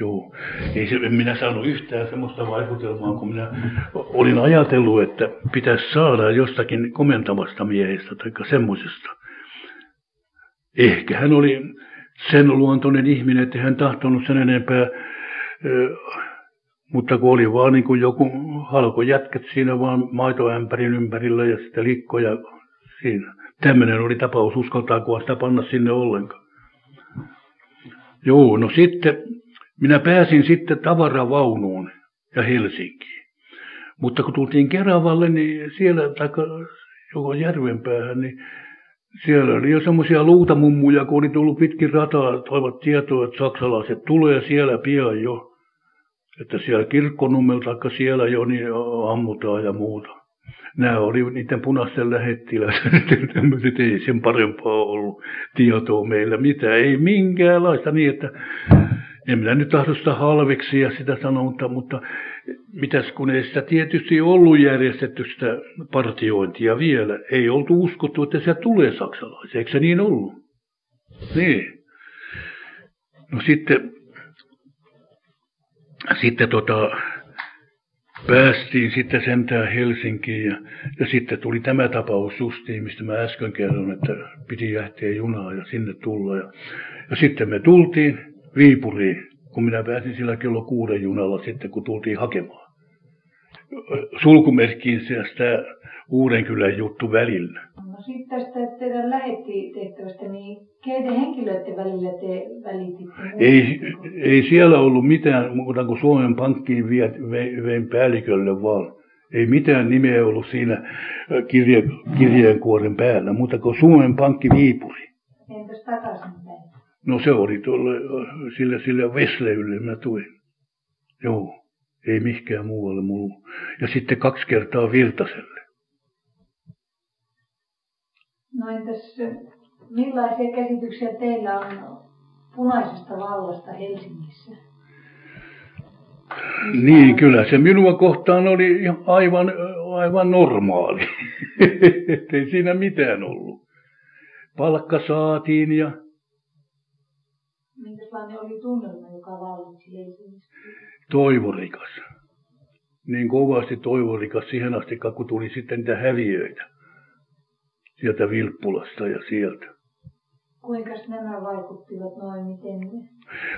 Joo, ei se, en minä saanut yhtään semmoista vaikutelmaa, kun minä olin ajatellut, että pitäisi saada jostakin komentavasta miehestä tai semmoisesta. Ehkä hän oli sen luontoinen ihminen, että hän tahtonut sen enempää, mutta kun oli vaan niin kuin joku halkojätket siinä vaan maitoämpärin ympärillä ja sitten likkoja siinä. Tämmöinen oli tapaus, uskaltaako sitä panna sinne ollenkaan. Joo, no sitten minä pääsin sitten tavaravaunuun ja Helsinkiin. Mutta kun tultiin Keravalle, niin siellä, tai joko järvenpäähän, niin siellä oli jo semmoisia luutamummuja, kun oli tullut pitkin rataa, toivat tietoa, että saksalaiset tulee siellä pian jo. Että siellä kirkkonummelta, tai siellä jo niin ammutaan ja muuta. Nämä oli niiden punaisten lähettiläisen, tämmöiset ei sen parempaa ollut tietoa meillä, mitä ei minkäänlaista niin, että en minä nyt tahdo sitä halveksia sitä sanonta, mutta mitäs kun ei sitä tietysti ollut järjestetty sitä partiointia vielä. Ei oltu uskottu, että se tulee saksalaisia. Eikö se niin ollut? Niin. No sitten, sitten tota, päästiin sitten sentään Helsinkiin ja, ja sitten tuli tämä tapaus justiin, mistä mä äsken kerron, että piti lähteä junaa ja sinne tulla. Ja, ja sitten me tultiin Viipuriin kun minä pääsin sillä kello kuuden junalla sitten, kun tultiin hakemaan. Sulkumerkkiin sitä Uudenkylän juttu välillä. No sitten tästä teidän lähettitehtävästä, niin keiden henkilöiden välillä te välititte? Ei, ei siellä ollut mitään muuta kuin Suomen Pankkiin vein päällikölle vaan. Ei mitään nimeä ollut siinä kirje, kirjeenkuoren päällä, mutta kuin Suomen Pankki Viipuri. Entäs takaisin No se oli tuolle, sille, sille Vesleylle mä tuin. Joo, ei mihinkään muualle muu. Ja sitten kaksi kertaa Virtaselle. No entäs millaisia käsityksiä teillä on punaisesta vallasta Helsingissä? Niin, kyllä se minua kohtaan oli aivan, aivan normaali. ei siinä mitään ollut. Palkka saatiin ja... Minkälainen oli tunnelma, joka vallitsi Helsingissä? Toivorikas. Niin kovasti toivorikas siihen asti, kun tuli sitten niitä häviöitä sieltä Vilppulasta ja sieltä. Kuinka nämä vaikuttivat noin, miten?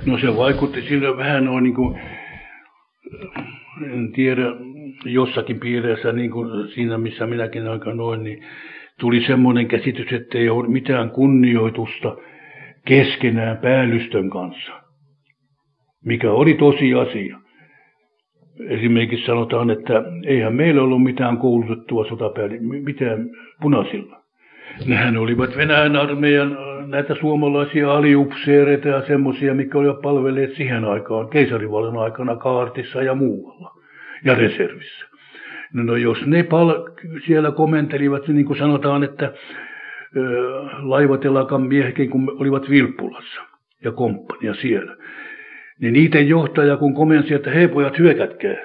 No se vaikutti sillä vähän noin niin kuin, en tiedä, jossakin piireissä, niin kuin siinä missä minäkin aika noin, niin tuli semmoinen käsitys, että ei ole mitään kunnioitusta keskenään päällystön kanssa, mikä oli tosiasia. Esimerkiksi sanotaan, että eihän meillä ollut mitään koulutettua sotapäälliköä, mitään punaisilla. Nehän olivat Venäjän armeijan näitä suomalaisia aliupseereita ja semmoisia, mikä olivat palvelleet siihen aikaan, keisarivallan aikana kaartissa ja muualla ja reservissä. No, no jos ne pal- siellä komentelivat, niin kuin sanotaan, että laivatelakan miehekin, kun olivat Vilppulassa ja komppania siellä, niin niiden johtaja kun komensi, että hei pojat hyökätkää.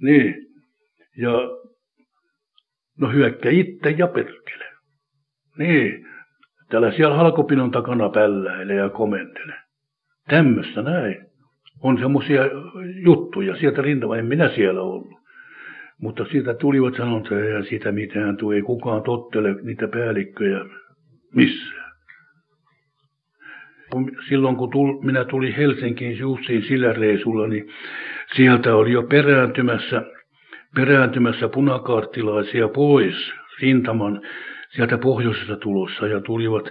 Niin. Ja no hyökkä itse ja perkele. Niin. Täällä siellä halkopinon takana pälläilee ja komentelee. Tämmöistä näin. On semmoisia juttuja sieltä rintama, en minä siellä ollut. Mutta siitä tulivat sanoa, että ei siitä mitään tule, ei kukaan tottele niitä päällikköjä missään. Silloin kun tul, minä tulin Helsinkiin justiin sillä reisulla, niin sieltä oli jo perääntymässä, perääntymässä punakaartilaisia pois rintaman sieltä pohjoisesta tulossa ja tulivat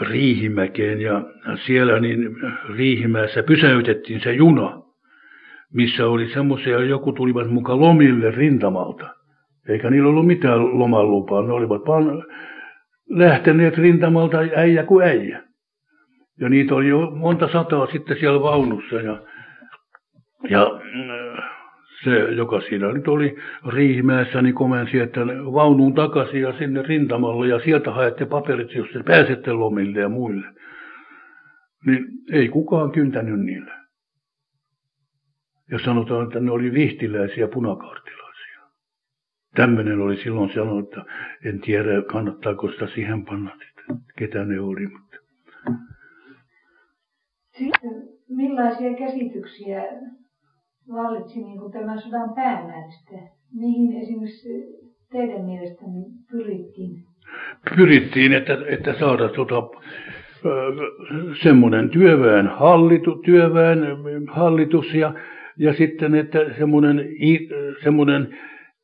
Riihimäkeen. Ja siellä niin Riihimäessä pysäytettiin se juna, missä oli semmoisia, joku tulivat mukaan lomille rintamalta. Eikä niillä ollut mitään lomalupaa, ne olivat vaan lähteneet rintamalta äijä kuin äijä. Ja niitä oli jo monta sataa sitten siellä vaunussa ja, ja se, joka siinä nyt oli Riihimäessä, niin komensi, että vaunuun takaisin ja sinne rintamalle ja sieltä haette paperit, jos te pääsette lomille ja muille. Niin ei kukaan kyntänyt niille. Ja sanotaan, että ne oli vihtiläisiä punakaartilaisia. Tämmöinen oli silloin sanonut, että en tiedä kannattaako sitä siihen panna, että ketä ne oli. Mutta... Sitten millaisia käsityksiä vallitsi niin kuin tämän sodan päämääristä. Mihin esimerkiksi teidän mielestänne pyrittiin? Pyrittiin, että, että saada tota, semmoinen työväen, hallitu, työväen hallitus ja, ja sitten, että semmoinen, semmoinen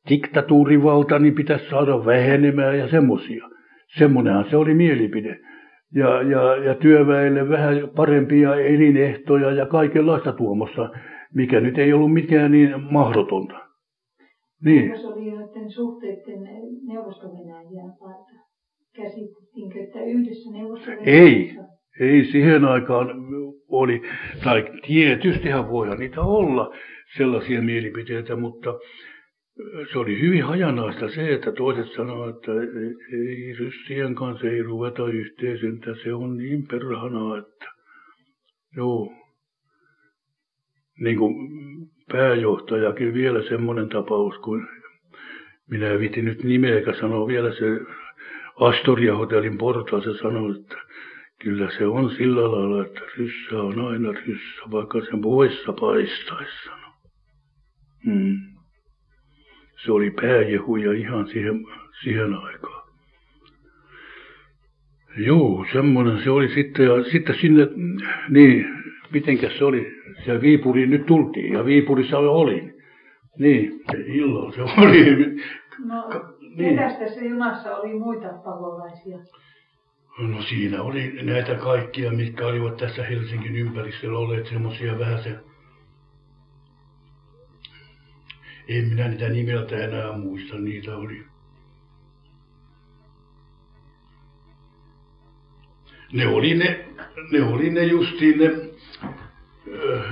diktatuurivalta niin pitäisi saada vähenemään ja semmoisia. Semmoinenhan se oli mielipide. Ja, ja, ja työväelle vähän parempia elinehtoja ja kaikenlaista tuomossa mikä nyt ei ollut mikään niin mahdotonta. Niin. Jos oli noiden suhteiden neuvosto käsitettiinkö, että yhdessä neuvosto Ei, ei siihen aikaan oli, tai tietystihän voihan niitä olla sellaisia mielipiteitä, mutta se oli hyvin hajanaista se, että toiset sanoivat, että ei ryssien kanssa ei ruveta yhteisön, että se on niin perhana, että joo, niin kuin pääjohtajakin vielä semmoinen tapaus, kun minä vitin nyt nimeäkä sanoa vielä se Astoria Hotellin portaal, se sanoi, että kyllä se on sillä lailla, että ryssä on aina ryssä, vaikka sen poissa paistaisi, Hmm. Se oli pääjehuja ihan siihen, siihen aikaan. Joo, semmoinen se oli sitten. Ja sitten sinne, niin, mitenkäs se oli, se Viipuriin nyt tultiin ja Viipurissa olin. Niin, illalla se oli. No, niin. ketäs tässä junassa oli muita pakolaisia? No siinä oli näitä kaikkia, mitkä olivat tässä Helsingin ympäristöllä olleet semmoisia vähän se... En minä niitä nimeltä enää muista, niitä oli. Ne oli ne, ne oli ne justiin ne,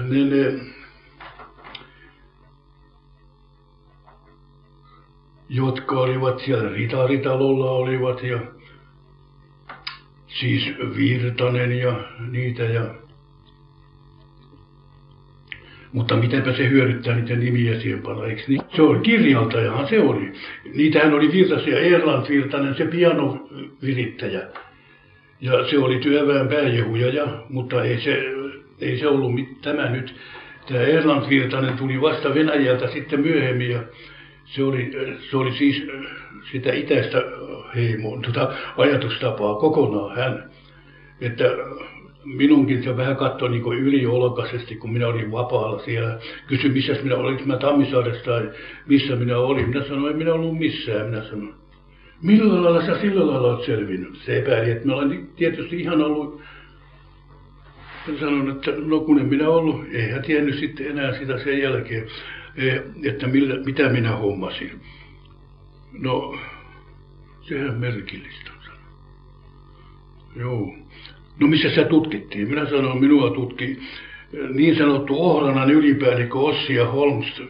ne, ne jotka olivat siellä ritaritalolla olivat ja siis Virtanen ja niitä ja mutta mitäpä se hyödyttää niitä nimiä siihen panna, eikö niin? Se oli kirjaltajahan se oli. Niitähän oli Virtasia, Erland Virtanen, se pianovirittäjä. Ja se oli työväen pääjehuja, mutta ei se, ei se ollut mit, tämä nyt. Tämä Erland Virtanen tuli vasta Venäjältä sitten myöhemmin ja se oli, se oli siis sitä itäistä heimoa, tuota ajatustapaa kokonaan hän. Että minunkin se vähän katsoi niin yliolkaisesti, kun minä olin vapaalla siellä. Kysyi, missä minä olin, mä Tammisaaressa tai missä minä olin. Minä sanoin, en minä ollut missään. Minä sanoin, millä lailla sä sillä lailla olet selvinnyt? Se epäili, että mä olen tietysti ihan ollut sanon, että no kun en minä ollut, eihän tiennyt sitten enää sitä sen jälkeen, että millä, mitä minä hommasin. No, sehän merkillistä on Joo. No missä se tutkittiin? Minä sanoin, minua tutki niin sanottu Ohranan ylipäällikkö Ossia Holmes.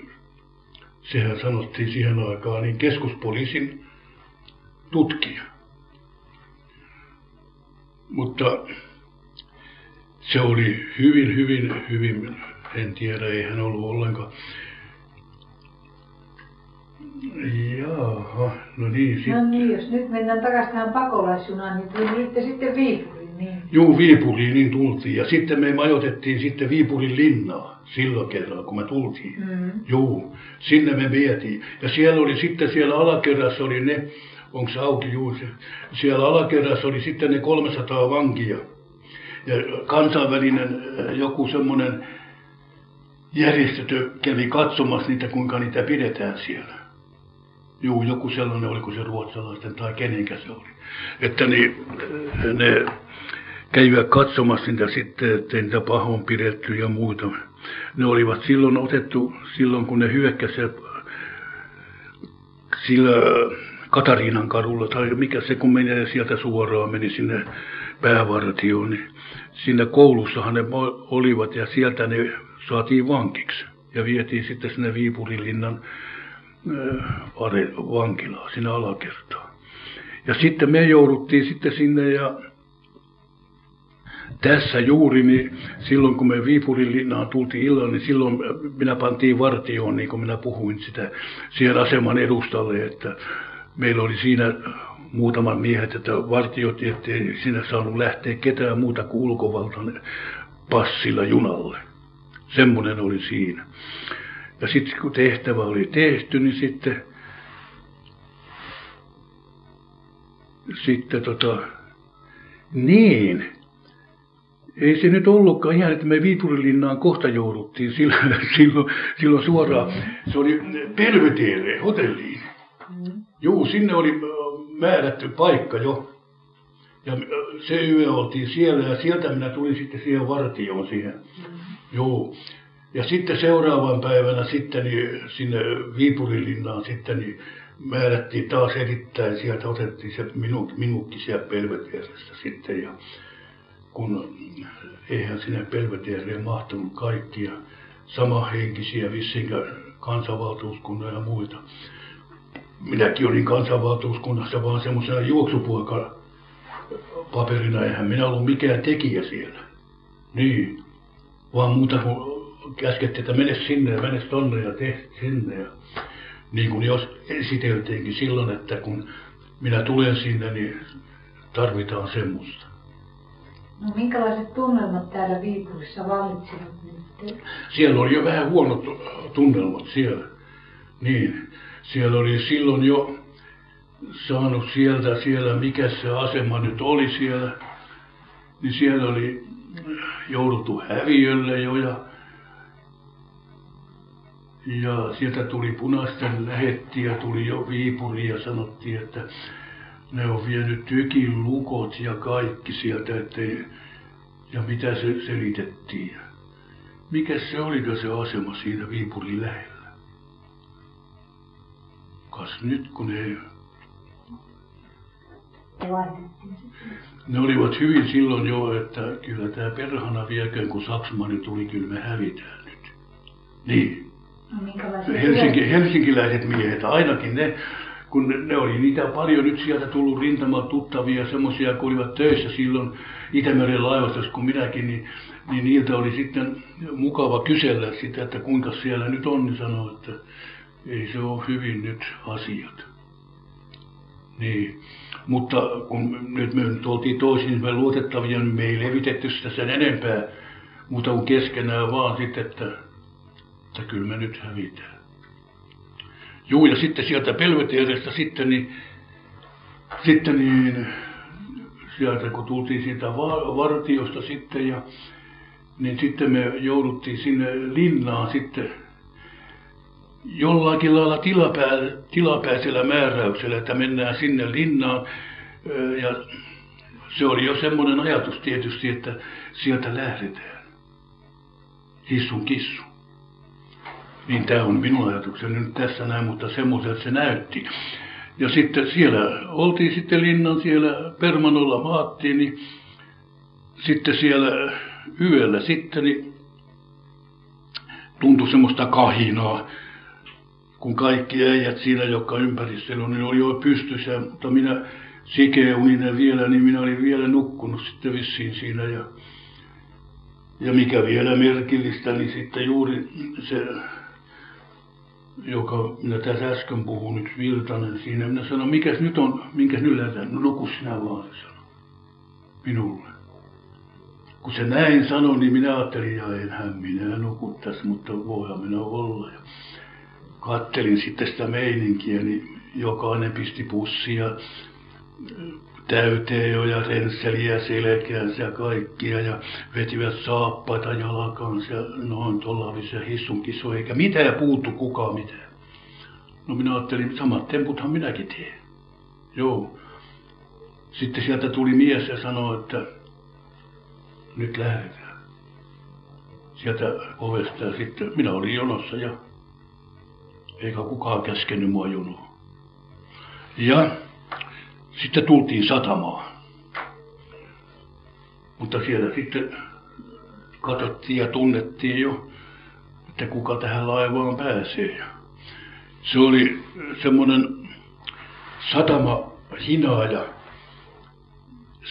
Sehän sanottiin siihen aikaan, niin keskuspoliisin tutkija. Mutta se oli hyvin, hyvin, hyvin, en tiedä, ei hän ollut ollenkaan. Jaha, no niin. Sit... No niin, jos nyt mennään takaisin tähän pakolaisjunaan, niin tulitte sitten Viipuriin, niin? Juu, Viipuriin niin tultiin. Ja sitten me majoitettiin sitten Viipurin linnaa silloin kerralla, kun me tultiin. Mm. Juu, sinne me vietiin. Ja siellä oli sitten siellä alakerrassa oli ne, onko se auki juu, siellä alakerrassa oli sitten ne 300 vankia ja kansainvälinen joku semmoinen järjestö kävi katsomassa niitä, kuinka niitä pidetään siellä. Juu, joku sellainen, oliko se ruotsalaisten tai kenenkä se oli. Että niin, ne kävivät katsomassa niitä sitten, ettei niitä pahoin pidetty ja muuta. Ne olivat silloin otettu, silloin kun ne hyökkäsivät sillä Katariinan kadulla, tai mikä se kun menee sieltä suoraan, meni sinne päävartioon, niin siinä koulussahan ne olivat ja sieltä ne saatiin vankiksi ja vietiin sitten sinne Viipurilinnan vankilaan, sinne alakertaan. Ja sitten me jouduttiin sitten sinne ja tässä juuri, niin silloin kun me Viipurin linnaan tultiin illalla, niin silloin minä pantiin vartioon, niin kuin minä puhuin sitä siihen aseman edustalle, että meillä oli siinä muutaman miehet, että vartiot, ettei sinne saanut lähteä ketään muuta kuin ulkovaltainen passilla junalle. Semmoinen oli siinä. Ja sitten kun tehtävä oli tehty, niin sitten, sitten tota, niin, ei se nyt ollutkaan ihan, että me Viipurilinnaan kohta jouduttiin silloin, silloin, silloin suoraan. Se oli Belvedere hotelliin. Mm. Juu, sinne oli määrätty paikka jo. Ja se yö oltiin siellä ja sieltä minä tulin sitten siihen vartioon siihen. Mm. Joo. Ja sitten seuraavan päivänä sitten niin sinne Viipurilinnaan sitten niin määrättiin taas erittäin, sieltä otettiin se minut, minutkin sieltä Pelvetierestä sitten ja kun eihän sinne Pelvetiereen mahtunut kaikkia samahenkisiä vissiin kansanvaltuuskunnan ja muita. Minäkin olin kansanvaltuuskunnassa vaan semmoisena juoksupoika paperina, eihän minä ollut mikään tekijä siellä. Niin, vaan muuta kuin käskettiin, että mene sinne ja mene tonne ja tee sinne. Ja niin kuin jos esiteltiinkin silloin, että kun minä tulen sinne, niin tarvitaan semmoista. No minkälaiset tunnelmat täällä Viipurissa vallitsevat nyt? Siellä oli jo vähän huonot tunnelmat siellä. Niin, siellä oli silloin jo saanut sieltä siellä, mikä se asema nyt oli siellä. niin siellä oli jouduttu häviölle jo ja ja sieltä tuli punaisten lähettiä, tuli jo Viipuri ja sanottiin, että ne on vienyt tykin lukot ja kaikki sieltä, ettei, ja mitä se selitettiin. Mikä se oli se asema siinä Viipurin lähellä? Kas nyt kun ne... Ne olivat hyvin silloin jo, että kyllä tämä perhana vieköön, kun Saksmani tuli, kyllä me hävitään nyt. Niin. No, Helsinki, helsinkiläiset miehet, ainakin ne, kun ne, ne oli niitä paljon nyt sieltä tullut rintamaa tuttavia, semmoisia, kun olivat töissä silloin Itämeren laivastossa kuin minäkin, niin, niin niiltä oli sitten mukava kysellä sitä, että kuinka siellä nyt on, niin sanoi, että ei se ole hyvin nyt asiat. Niin. Mutta kun nyt me nyt oltiin toisin niin me luotettavia, niin me ei levitetty sitä sen enempää, mutta kuin keskenään vaan sitten, että, että kyllä me nyt hävitään. Juu, ja sitten sieltä Pelveteerestä sitten niin, sitten niin, sieltä kun tultiin siitä vartiosta sitten ja niin sitten me jouduttiin sinne linnaan sitten jollakin lailla tilapää, tilapäisellä määräyksellä, että mennään sinne linnaan. Ja se oli jo semmoinen ajatus tietysti, että sieltä lähdetään. Hissun kissu. Niin tämä on minun ajatukseni nyt tässä näin, mutta semmoiselta se näytti. Ja sitten siellä oltiin sitten linnan siellä Permanolla maattiin, niin sitten siellä yöllä sitten niin tuntui semmoista kahinaa kun kaikki äijät siinä, jotka ympärissä oli, niin oli jo pystyssä, mutta minä sikeuninen vielä, niin minä olin vielä nukkunut sitten vissiin siinä ja, ja mikä vielä merkillistä, niin sitten juuri se, joka minä tässä äsken puhuin, yksi Virtanen siinä, minä sanoin, mikäs nyt on, minkä nyt lähdetään, no nuku sinä vaan, sanoi minulle. Kun se näin sanoi, niin minä ajattelin, ja enhän minä nuku tässä, mutta voihan minä olla. Ja kattelin sitten sitä meininkiä, niin jokainen pisti pussia täyteen jo ja rensseliä selkäänsä ja kaikkia ja vetivät saappaita jalkaansa ja noin tollavissa hissun kiso, eikä mitään puuttu kukaan mitään. No minä ajattelin, samat temputhan minäkin teen. Joo. Sitten sieltä tuli mies ja sanoi, että nyt lähdetään. Sieltä ovesta ja sitten minä olin jonossa ja eikä kukaan käskenyt mua jonoon. Ja sitten tultiin satamaan. Mutta siellä sitten katsottiin ja tunnettiin jo, että kuka tähän laivaan pääsee. Se oli semmoinen satama hinaaja,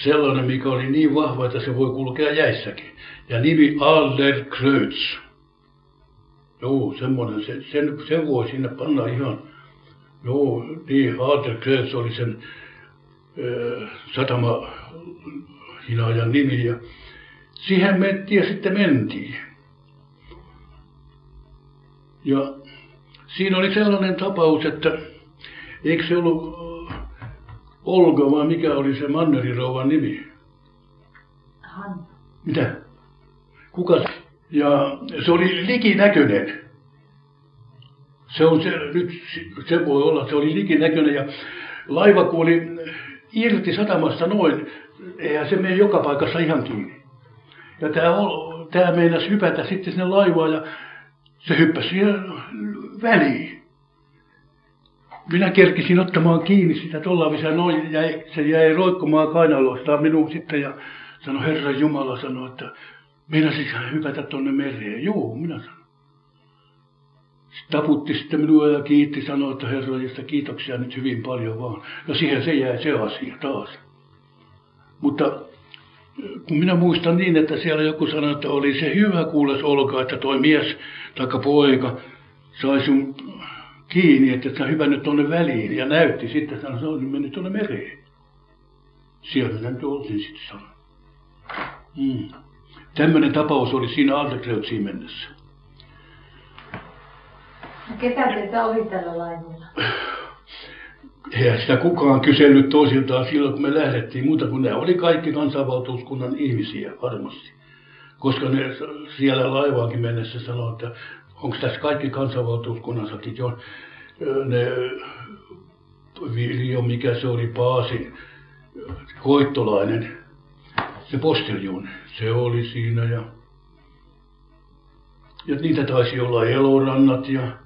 sellainen, mikä oli niin vahva, että se voi kulkea jäissäkin. Ja nimi Allerkreutz. Joo, semmoinen, se, sen, sen voi sinne panna ihan, joo, niin, Aalterkrets oli sen satama hinaajan nimi ja siihen mentiin ja sitten mentiin. Ja siinä oli sellainen tapaus, että eikö se ollut Olga vai mikä oli se Mannerirouvan nimi? Hanna. Mitä? Kuka? Ja se oli likinäköinen. Se on se, nyt se voi olla, se oli likinäköinen ja laiva kun oli irti satamasta noin, eihän se mene joka paikassa ihan kiinni. Ja tämä, tämä meinasi hypätä sitten sinne laivaan ja se hyppäsi siihen väliin. Minä kerkisin ottamaan kiinni sitä tuolla noin, ja se jäi roikkumaan kainaloistaan minuun sitten ja sanoi, Herra Jumala sanoi, että Meinasit hypätä tuonne mereen? Joo, minä sanoin. Taputti sitten minua ja kiitti, sanoi, että Herra, josta kiitoksia nyt hyvin paljon vaan. Ja siihen se jäi se asia taas. Mutta kun minä muistan niin, että siellä joku sanoi, että oli se hyvä kuules olkaa, että toi mies tai poika sai sun kiinni, että sä hypännyt tuonne väliin ja näytti sitten, että se on mennyt tuonne mereen. Siellä nyt oltiin sitten sanoi. Mm. Tämmöinen tapaus oli siinä Anderkreutsiin mennessä. Ketä teitä oli tällä laivalla? eihän sitä kukaan kysellyt toisiltaan silloin, kun me lähdettiin, muuta kuin ne oli kaikki kansanvaltuuskunnan ihmisiä varmasti. Koska ne siellä laivaankin mennessä sanoi, että onko tässä kaikki kansanvaltuuskunnan sakit jo, ne Viljo, mikä se oli, Paasi, Koittolainen, se postiljun, se oli siinä ja, ja niitä taisi olla elorannat ja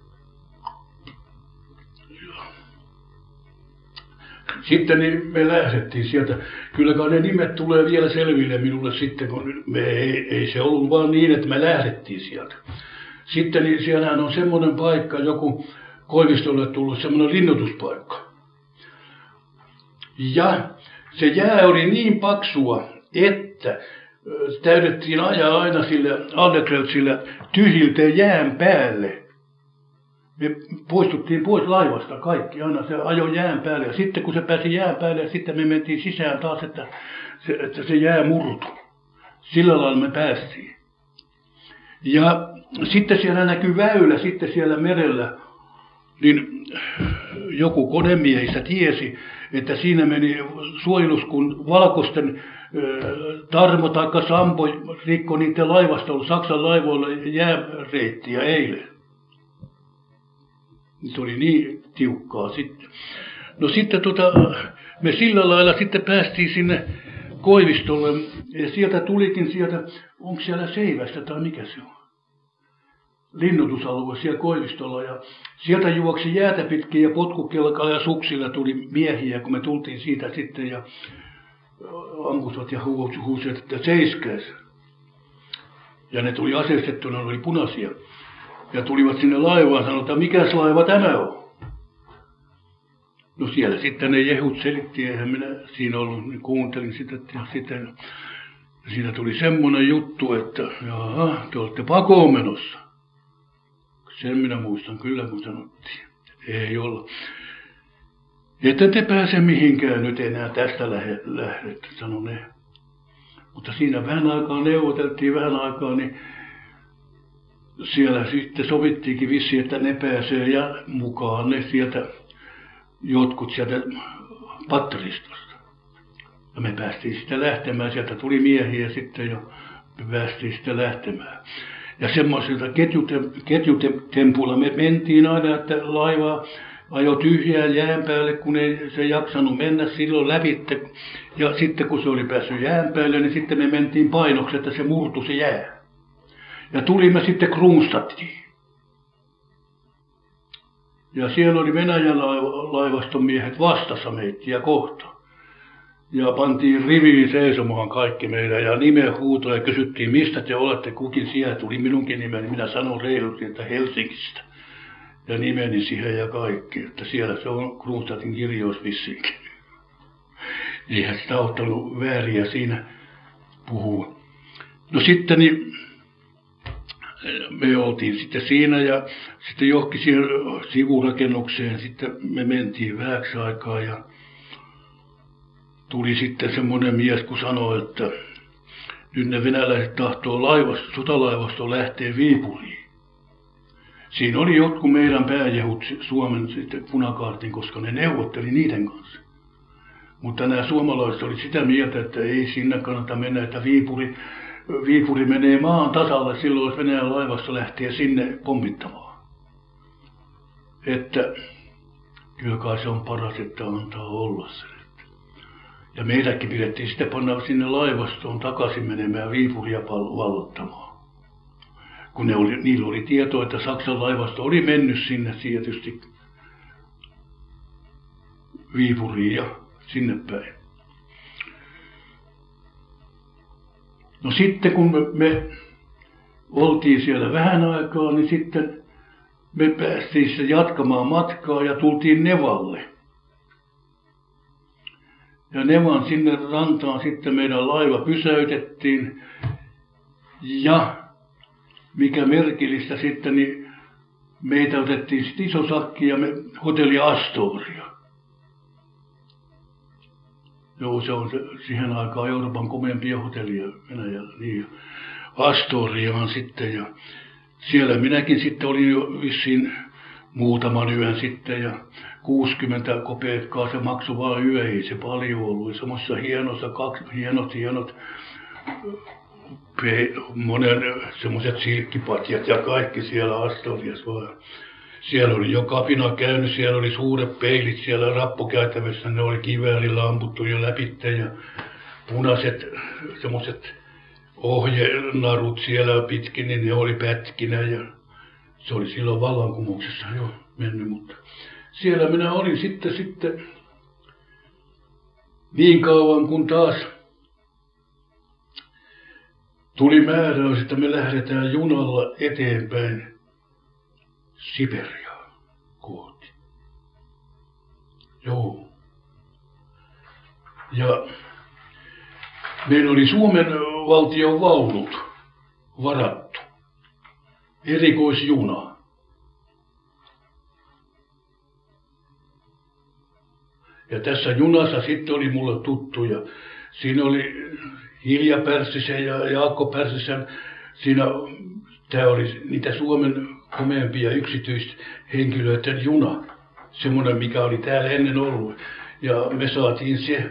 sitten niin me lähdettiin sieltä. Kyllä ne nimet tulee vielä selville minulle sitten, kun me ei, ei se ollut vaan niin, että me lähdettiin sieltä. Sitten niin siellähän on semmoinen paikka, joku Koivistolle tullut semmoinen linnoituspaikka. Ja se jää oli niin paksua, että täydettiin ajaa aina sille Anderkreutzille tyhjiltä jään päälle me poistuttiin pois laivasta kaikki, aina se ajo jään päälle. Ja sitten kun se pääsi jään päälle, sitten me mentiin sisään taas, että se, että se jää murtu. Sillä lailla me päästiin. Ja sitten siellä näkyy väylä, sitten siellä merellä, niin joku konemiehistä tiesi, että siinä meni suojelus, kun valkoisten Tarmo tai Sampo rikko niiden laivasta, Saksan laivoilla jääreittiä eilen. Se oli niin tiukkaa sitten. No sitten tota, me sillä lailla sitten päästiin sinne Koivistolle ja sieltä tulikin sieltä, onko siellä Seivästä tai mikä se on? linnoitusalue siellä Koivistolla ja sieltä juoksi jäätä pitkin ja potkukelkalla ja suksilla tuli miehiä, kun me tultiin siitä sitten ja ampusivat ja huusivat, että seiskäs. Ja ne tuli aseistettuna, ne oli punaisia ja tulivat sinne laivaan sanoivat, että mikäs laiva tämä on? No siellä sitten ne jehut selitti, eihän minä siinä ollut, niin kuuntelin sitä ja sitten siinä tuli semmoinen juttu, että jaha, te olette pakoon menossa. Sen minä muistan kyllä, kun sanottiin. Ei olla. Että te pääse mihinkään nyt enää tästä lähdet, sanoi ne. Mutta siinä vähän aikaa neuvoteltiin, vähän aikaa, niin siellä sitten sovittiinkin vissi, että ne pääsee ja mukaan ne sieltä jotkut sieltä patteristosta. Ja me päästiin sitten lähtemään, sieltä tuli miehiä sitten ja me päästiin sitten lähtemään. Ja semmoisilta ketjutempuilla me mentiin aina, että laiva ajo tyhjään jään päälle, kun ei se jaksanut mennä silloin lävitte. Ja sitten kun se oli päässyt jään päälle, niin sitten me mentiin painoksi, että se murtu se jää. Ja tulimme sitten Kronstadtiin. Ja siellä oli Venäjän laivaston miehet vastassa meitä kohta. Ja pantiin riviin seisomaan kaikki meidän ja nimen huuto ja kysyttiin, mistä te olette, kukin siellä tuli minunkin nimeni. Minä sanoin reilusti, että Helsingistä. Ja nimeni siihen ja kaikki, että siellä se on Kronstadtin kirjoissa vissiinkin. Eihän sitä ottanut vääriä siinä puhua. No sitten niin me oltiin sitten siinä ja sitten johonkin siihen sivurakennukseen sitten me mentiin vähäksi aikaa ja tuli sitten semmoinen mies, kun sanoi, että nyt ne venäläiset tahtoo laivasta, sotalaivasto lähtee Viipuriin. Siinä oli jotkut meidän pääjehut Suomen sitten punakaartin, koska ne neuvotteli niiden kanssa. Mutta nämä suomalaiset oli sitä mieltä, että ei sinne kannata mennä, että Viipuri Viipuri menee maan tasalle silloin, jos Venäjän laivasta lähtee sinne pommittamaan. Että kyllä kai se on paras, että antaa olla sen. Ja meidätkin pidettiin sitten panna sinne laivastoon takaisin menemään Viipuria vallottamaan. Kun ne oli, niillä oli tieto, että Saksan laivasto oli mennyt sinne tietysti Viipuriin ja sinne päin. No sitten kun me, me oltiin siellä vähän aikaa, niin sitten me päästiin jatkamaan matkaa ja tultiin Nevalle. Ja Nevan sinne rantaan sitten meidän laiva pysäytettiin. Ja mikä merkillistä sitten, niin meitä otettiin sitten iso sakki ja me hotelli Astoria. Joo, se on se, siihen aikaan Euroopan komeimpia hotellia Venäjällä. Niin. Astoriaan sitten ja siellä minäkin sitten olin jo vissiin muutaman yön sitten ja 60 kopeekkaa se maksoi vaan yö, ei se paljon ollut. Semmoisessa hienossa, kaksi, hienot, hienot monen semmoiset silkkipatjat ja kaikki siellä Astoriassa vaan. Siellä oli jo kapina käynyt, siellä oli suuret peilit siellä rappukäytävässä, ne oli kiväärillä amputtu jo läpitte ja punaiset semmoiset ohjenarut siellä pitkin, niin ne oli pätkinä ja se oli silloin vallankumouksessa jo mennyt, mutta siellä minä olin sitten, sitten niin kauan kun taas tuli määräys, että me lähdetään junalla eteenpäin Siberiaan kohti. Joo. Ja meillä oli Suomen valtion vaunut varattu. Erikoisjuna. Ja tässä junassa sitten oli mulle tuttuja. Siinä oli Hilja Pärssisen ja Jaakko Pärssisen. Siinä tämä oli niitä Suomen komeampia yksityishenkilöiden juna. Semmoinen, mikä oli täällä ennen ollut. Ja me saatiin se.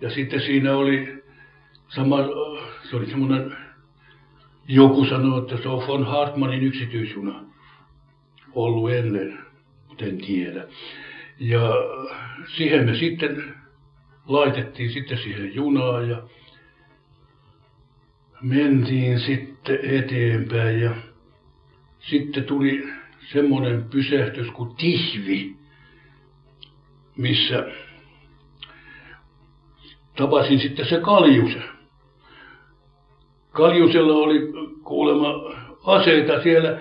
Ja sitten siinä oli sama, se oli semmoinen, joku sanoi, että se on von Hartmanin yksityisjuna ollut ennen, mutta en tiedä. Ja siihen me sitten laitettiin sitten siihen junaan ja mentiin sitten eteenpäin ja sitten tuli semmoinen pysähtys kuin Tihvi, missä tapasin sitten se Kaljuse. Kaljusella oli kuulemma aseita siellä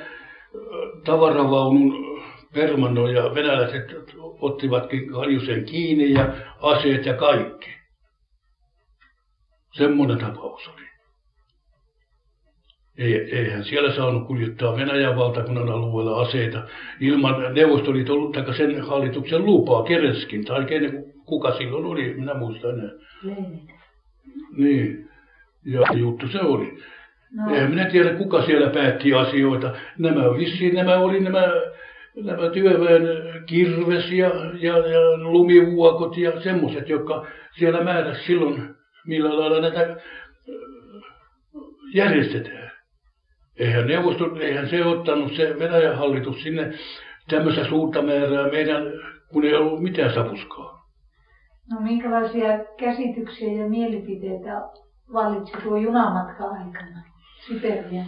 tavaravaunun permanno ja venäläiset ottivatkin Kaljusen kiinni ja aseet ja kaikki. Semmoinen tapaus oli. Ei, eihän siellä saanut kuljettaa Venäjän valtakunnan alueella aseita ilman Neuvostoliiton tai sen hallituksen lupaa, Kerenskin tai kenen, kuka silloin oli, minä muistan enää. Niin, ja juttu se oli. No. Eihän minä tiedä, kuka siellä päätti asioita. Nämä vissiin, nämä oli nämä, nämä työväen kirves ja, ja, ja lumivuokot ja semmoiset, jotka siellä määräsi silloin, millä lailla näitä järjestetään. Eihän neuvosto, eihän se ottanut se Venäjän hallitus sinne tämmöistä suurta määrää meidän, kun ei ollut mitään sapuskaa. No minkälaisia käsityksiä ja mielipiteitä vallitsi tuo junamatka aikana Siperian?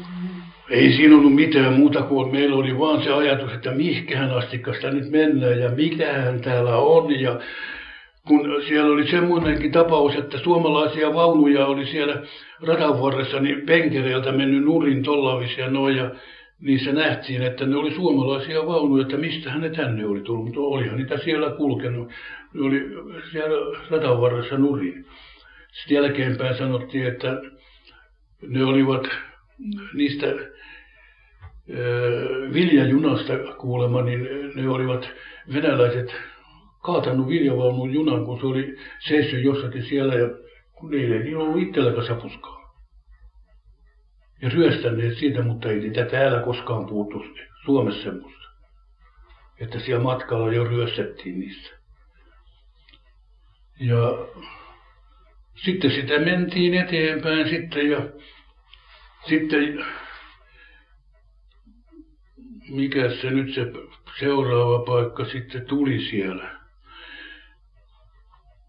Ei siinä ollut mitään muuta kuin meillä oli vaan se ajatus, että mihkähän asti sitä nyt mennään ja mitähän täällä on ja kun siellä oli semmoinenkin tapaus, että suomalaisia vaunuja oli siellä radan varressa niin penkereiltä mennyt nurin tollavisia noin ja niissä nähtiin, että ne oli suomalaisia vaunuja, että mistä ne tänne oli tullut, mutta olihan niitä siellä kulkenut. Ne oli siellä radan varressa nurin. Sitten jälkeenpäin sanottiin, että ne olivat niistä viljajunasta kuulemma, niin ne olivat venäläiset kaatanut viljavaunun junan, kun se oli seissyt jossakin siellä ja kun ei ollut itselläkään sapuskaa. Ja ryöstäneet siitä, mutta ei niitä täällä koskaan puhuttu Suomessa semmoista. Että siellä matkalla jo ryöstettiin niistä. Ja sitten sitä mentiin eteenpäin sitten ja sitten mikä se nyt se seuraava paikka sitten tuli siellä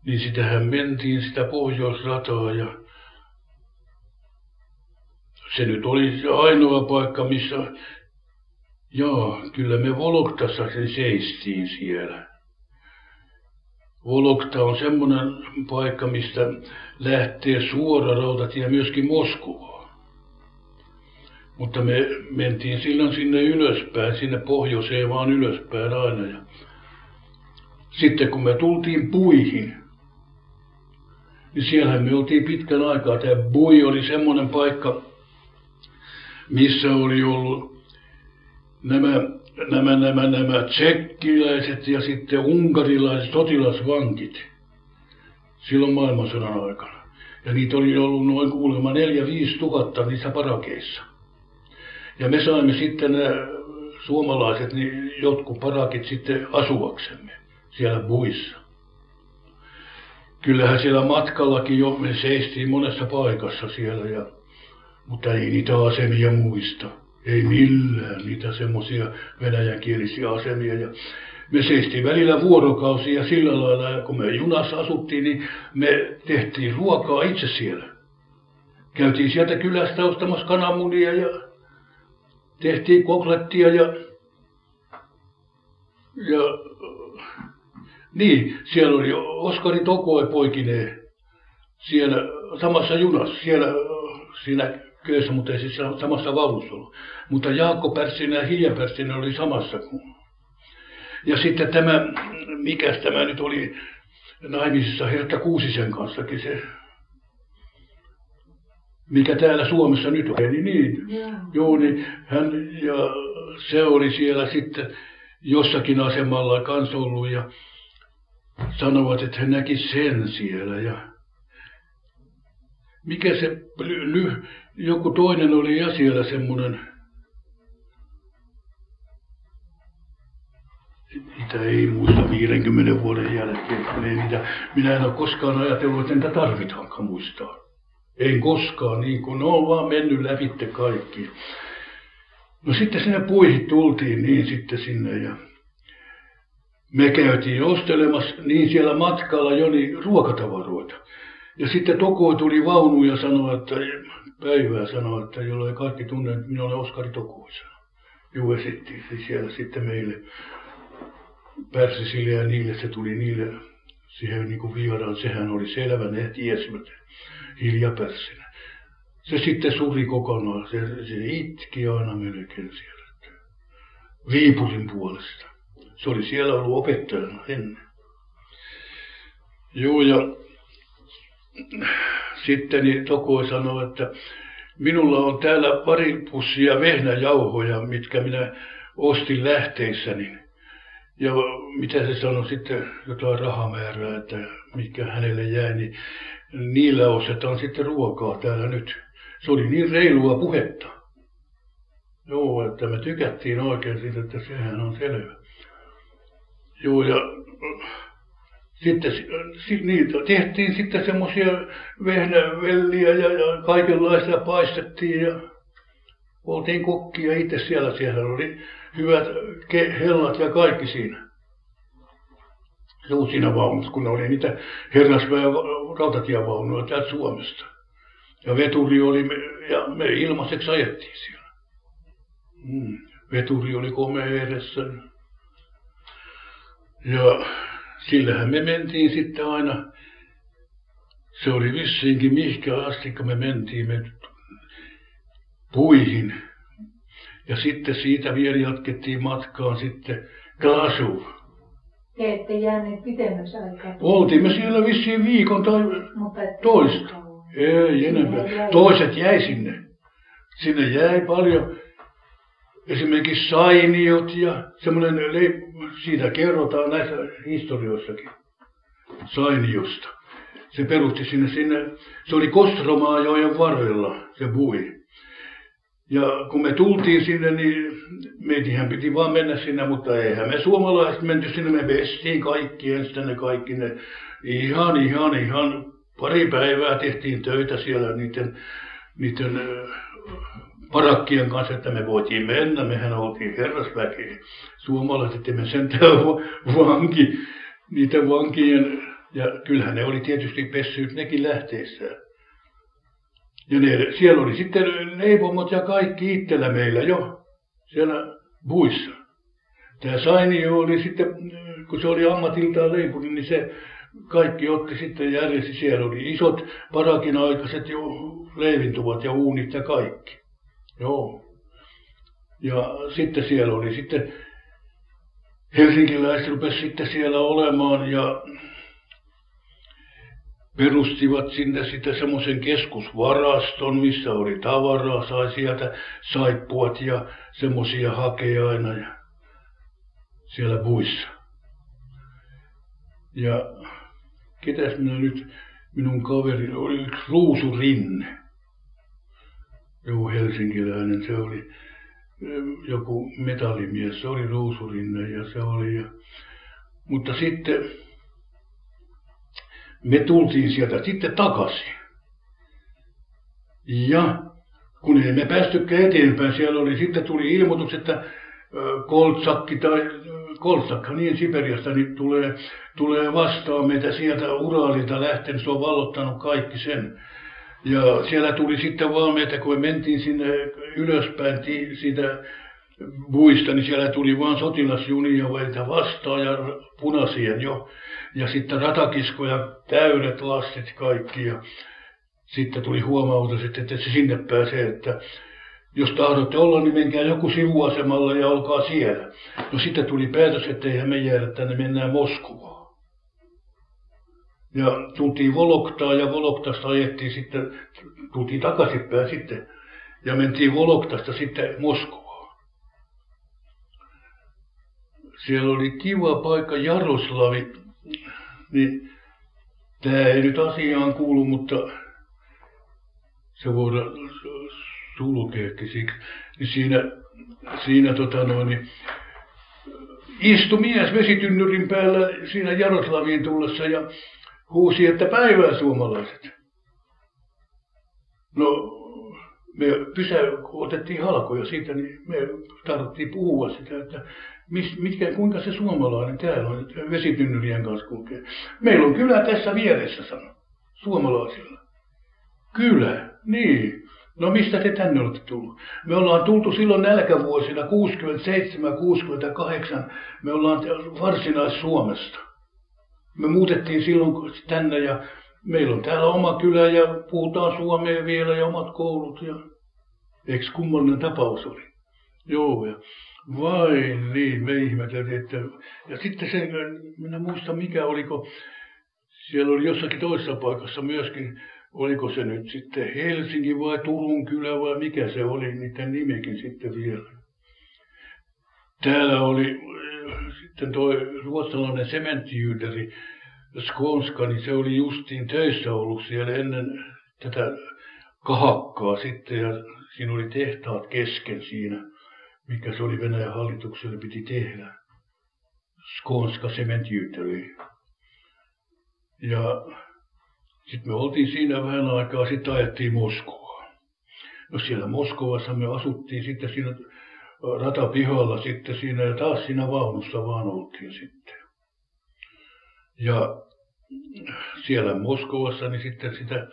niin sitähän mentiin sitä pohjoisrataa ja se nyt oli se ainoa paikka, missä, joo, kyllä me Voloktassa sen seistiin siellä. Volokta on semmoinen paikka, mistä lähtee suora rautatie myöskin Moskovaan. Mutta me mentiin silloin sinne ylöspäin, sinne pohjoiseen vaan ylöspäin aina. Ja sitten kun me tultiin puihin, niin siellähän me oltiin pitkän aikaa. Tämä Bui oli semmoinen paikka, missä oli ollut nämä, nämä, nämä, nämä tsekkiläiset ja sitten unkarilaiset sotilasvankit silloin maailmansodan aikana. Ja niitä oli ollut noin kuulemma neljä, viisi tuhatta niissä parakeissa. Ja me saimme sitten suomalaiset, niin jotkut parakit sitten asuaksemme siellä buissa. Kyllähän siellä matkallakin jo me seistiin monessa paikassa siellä, ja, mutta ei niitä asemia muista. Ei millään niitä semmoisia venäjänkielisiä asemia. Ja me seistiin välillä vuorokausia sillä lailla, ja kun me junassa asuttiin, niin me tehtiin ruokaa itse siellä. Käytiin sieltä kylästä ostamassa kananmunia ja tehtiin koklettia ja, ja niin, siellä oli Oskari Tokoi poikineen siellä samassa junassa, siellä siinä köössä, mutta ei siis samassa vaunussa ollut. Mutta Jaakko Pärssinen ja Hilja Pärssinen oli samassa kuin ja sitten tämä, mikä tämä nyt oli naimisissa Hertta Kuusisen kanssakin se, mikä täällä Suomessa nyt on. Niin, niin. Joo, niin hän, ja se oli siellä sitten jossakin asemalla kanssa ollut ja sanovat, että hän näki sen siellä ja mikä se, joku toinen oli ja siellä semmoinen, Niitä ei muista 50 vuoden jälkeen. Ei niitä, minä en ole koskaan ajatellut, että niitä tarvitaankaan muistaa. En koskaan, niin kuin ne on vaan mennyt lävitte kaikki. No sitten sinne puihin tultiin niin sitten sinne ja me käytiin ostelemassa niin siellä matkalla jo niin ruokatavaroita. Ja sitten Toko tuli vaunuun ja sanoi, että päivää sanoi, että jollei kaikki tunne, että minä olen Oskari Toko. Juu esitti siellä sitten meille Pärsisille ja niille se tuli niille siihen niin kuin vieraan, sehän oli selvä, ne tiesivät, Hilja Pärssinen. Se sitten suri kokonaan, se, se itki aina melkein siellä. Viipurin puolesta. Se oli siellä ollut opettajana ennen. Joo, ja sitten niin Tokoi sanoi, että minulla on täällä pari pussia vehnäjauhoja, mitkä minä ostin lähteissäni. Ja mitä se sanoi sitten, jotain rahamäärää, että mikä hänelle jäi, niin niillä ostetaan sitten ruokaa täällä nyt. Se oli niin reilua puhetta. Joo, että me tykättiin oikein siitä, että sehän on selvä. Joo, ja sitten niitä tehtiin sitten semmoisia vehnävelliä ja, ja kaikenlaista paistettiin ja oltiin kokkia itse siellä. Siellä oli hyvät hellat ja kaikki siinä. Juu, siinä vaunussa, kun oli niitä herrasväen rautatievaunuja täältä Suomesta. Ja veturi oli, ja me ilmaiseksi ajettiin siellä. Mm. Veturi oli komea edessä. Ja sillähän me mentiin sitten aina. Se oli vissiinkin mihkä asti, kun me mentiin me puihin ja sitten siitä vielä jatkettiin matkaan sitten Glasuun. Te ette jääneet pitemmäksi aikaa. Oltiin me siellä vissiin viikon tai Mutta toista. Ei enempää. Toiset jäi sinne. Sinne jäi paljon esimerkiksi sainiot ja semmoinen, siitä kerrotaan näissä historioissakin, sainiosta. Se perusti sinne, sinne, se oli Kostromaajoen varrella, se bui. Ja kun me tultiin sinne, niin meitihän piti vaan mennä sinne, mutta eihän me suomalaiset menty sinne, me vestiin kaikki ensin ne kaikki ne. Ihan, ihan, ihan pari päivää tehtiin töitä siellä niiden, niiden parakkien kanssa, että me voitiin mennä. Mehän oltiin herrasväkeä. Suomalaiset emme sentään vanki, niitä vankien. Ja kyllähän ne oli tietysti pessyt nekin lähteessään. Ja ne, siellä oli sitten leipomot ja kaikki itsellä meillä jo siellä buissa. Tämä Sainio oli sitten, kun se oli ammatiltaan leipuri, niin se kaikki otti sitten järjesti. Siellä oli isot parakin aikaiset jo leivintuvat ja uunit ja kaikki. Joo. Ja sitten siellä oli sitten helsinkiläiset rupesi sitten siellä olemaan ja perustivat sinne sitten semmoisen keskusvaraston, missä oli tavaraa, sai sieltä saippuat ja semmoisia hakea aina ja siellä puissa. Ja ketäs minä nyt, minun kaveri oli yksi Ruusu Joo, helsinkiläinen se oli. joku metallimies, se oli Ruusurinne ja se oli. Ja, mutta sitten me tultiin sieltä sitten takaisin. Ja kun ei me päästykään eteenpäin, siellä oli, sitten tuli ilmoitus, että Koltsakki tai Koltsakka niin Siperiasta niin tulee, tulee vastaan meitä sieltä Uralilta lähten, se on vallottanut kaikki sen. Ja siellä tuli sitten vaan meitä, kun me mentiin sinne ylöspäin siitä muista, niin siellä tuli vaan sotilasjunia meitä vastaan ja punaisia jo. Ja sitten ratakiskoja, täydet lastit kaikki. Ja sitten tuli huomautus, että, että se sinne pääsee, että jos tahdotte olla, niin menkää joku sivuasemalle ja olkaa siellä. No sitten tuli päätös, että eihän me jäädä tänne, mennään Moskovaan. Ja tultiin Voloktaa ja Voloktasta ajettiin sitten, tultiin takaisinpäin sitten ja mentiin Voloktasta sitten Moskovaan. Siellä oli kiva paikka Jaroslavi, niin tämä ei nyt asiaan kuulu, mutta se voidaan sulkeekin siksi. Niin siinä, siinä tota noin, niin istui mies vesitynnyrin päällä siinä Jaroslaviin tullessa ja huusi, että päivää suomalaiset. No, me pysä, kun otettiin halkoja siitä, niin me tarvittiin puhua sitä, että mis, mitkä, kuinka se suomalainen täällä on, että vesitynnyrien kanssa kulkee. Meillä on kylä tässä vieressä, sano, suomalaisilla. Kylä, niin. No mistä te tänne olette tullut? Me ollaan tultu silloin nälkävuosina 67-68. Me ollaan varsinais-Suomesta. Me muutettiin silloin tänne ja meillä on täällä oma kylä ja puhutaan suomea vielä ja omat koulut. Ja... Eikö kummallinen tapaus oli? Joo, ja vai niin, me ihmeteltiin, että... Ja sitten se, minä muista mikä oliko, siellä oli jossakin toisessa paikassa myöskin oliko se nyt sitten Helsinki vai Turun kylä vai mikä se oli, niiden nimekin sitten vielä. Täällä oli sitten tuo ruotsalainen sementtijyyteri Skonska, niin se oli justiin töissä ollut siellä ennen tätä kahakkaa sitten ja siinä oli tehtaat kesken siinä, mikä se oli Venäjän hallitukselle piti tehdä. Skonska sementtijyyteri. Ja sitten me oltiin siinä vähän aikaa, sitten ajettiin Moskovaan. No siellä Moskovassa me asuttiin sitten siinä ratapihalla sitten siinä ja taas siinä vaunussa vaan oltiin sitten. Ja siellä Moskovassa niin sitten sitä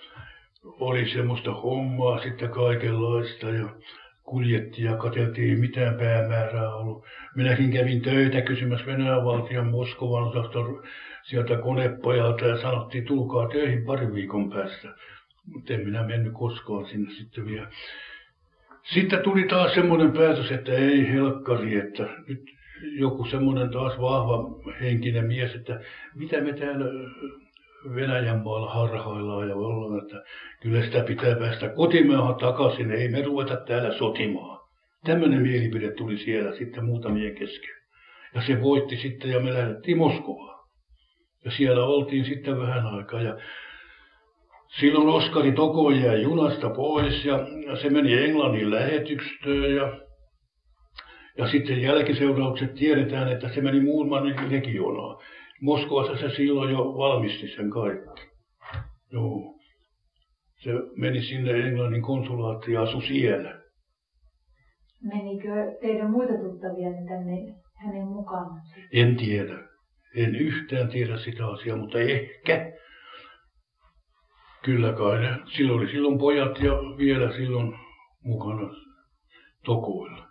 oli semmoista hommaa sitten kaikenlaista ja kuljettiin ja katseltiin, mitään päämäärää ollut. Minäkin kävin töitä kysymässä Venäjän valtion Moskovan osaston sieltä konepojalta ja sanottiin, tulkaa töihin pari viikon päästä. Mutta en minä mennyt koskaan sinne sitten vielä. Sitten tuli taas semmoinen päätös, että ei helkkari, että nyt joku semmoinen taas vahva henkinen mies, että mitä me täällä Venäjän maalla harhaillaan ja ollaan, että kyllä sitä pitää päästä kotimaahan takaisin, ei me ruveta täällä sotimaan. Tämmöinen mielipide tuli siellä sitten muutamien kesken. Ja se voitti sitten ja me lähdettiin Moskovaan. Ja siellä oltiin sitten vähän aikaa ja silloin Oskari Toko jäi junasta pois ja se meni Englannin lähetystöön ja, ja sitten jälkiseuraukset tiedetään, että se meni Muurmanin legionaan. Moskovassa se silloin jo valmisti sen kaikki. Joo. Se meni sinne Englannin konsulaattiin ja asui siellä. Menikö teidän muita tuttavia tänne hänen mukaan? En tiedä. En yhtään tiedä sitä asiaa, mutta ehkä. Kyllä kai ne. Silloin oli silloin pojat ja vielä silloin mukana tokoilla.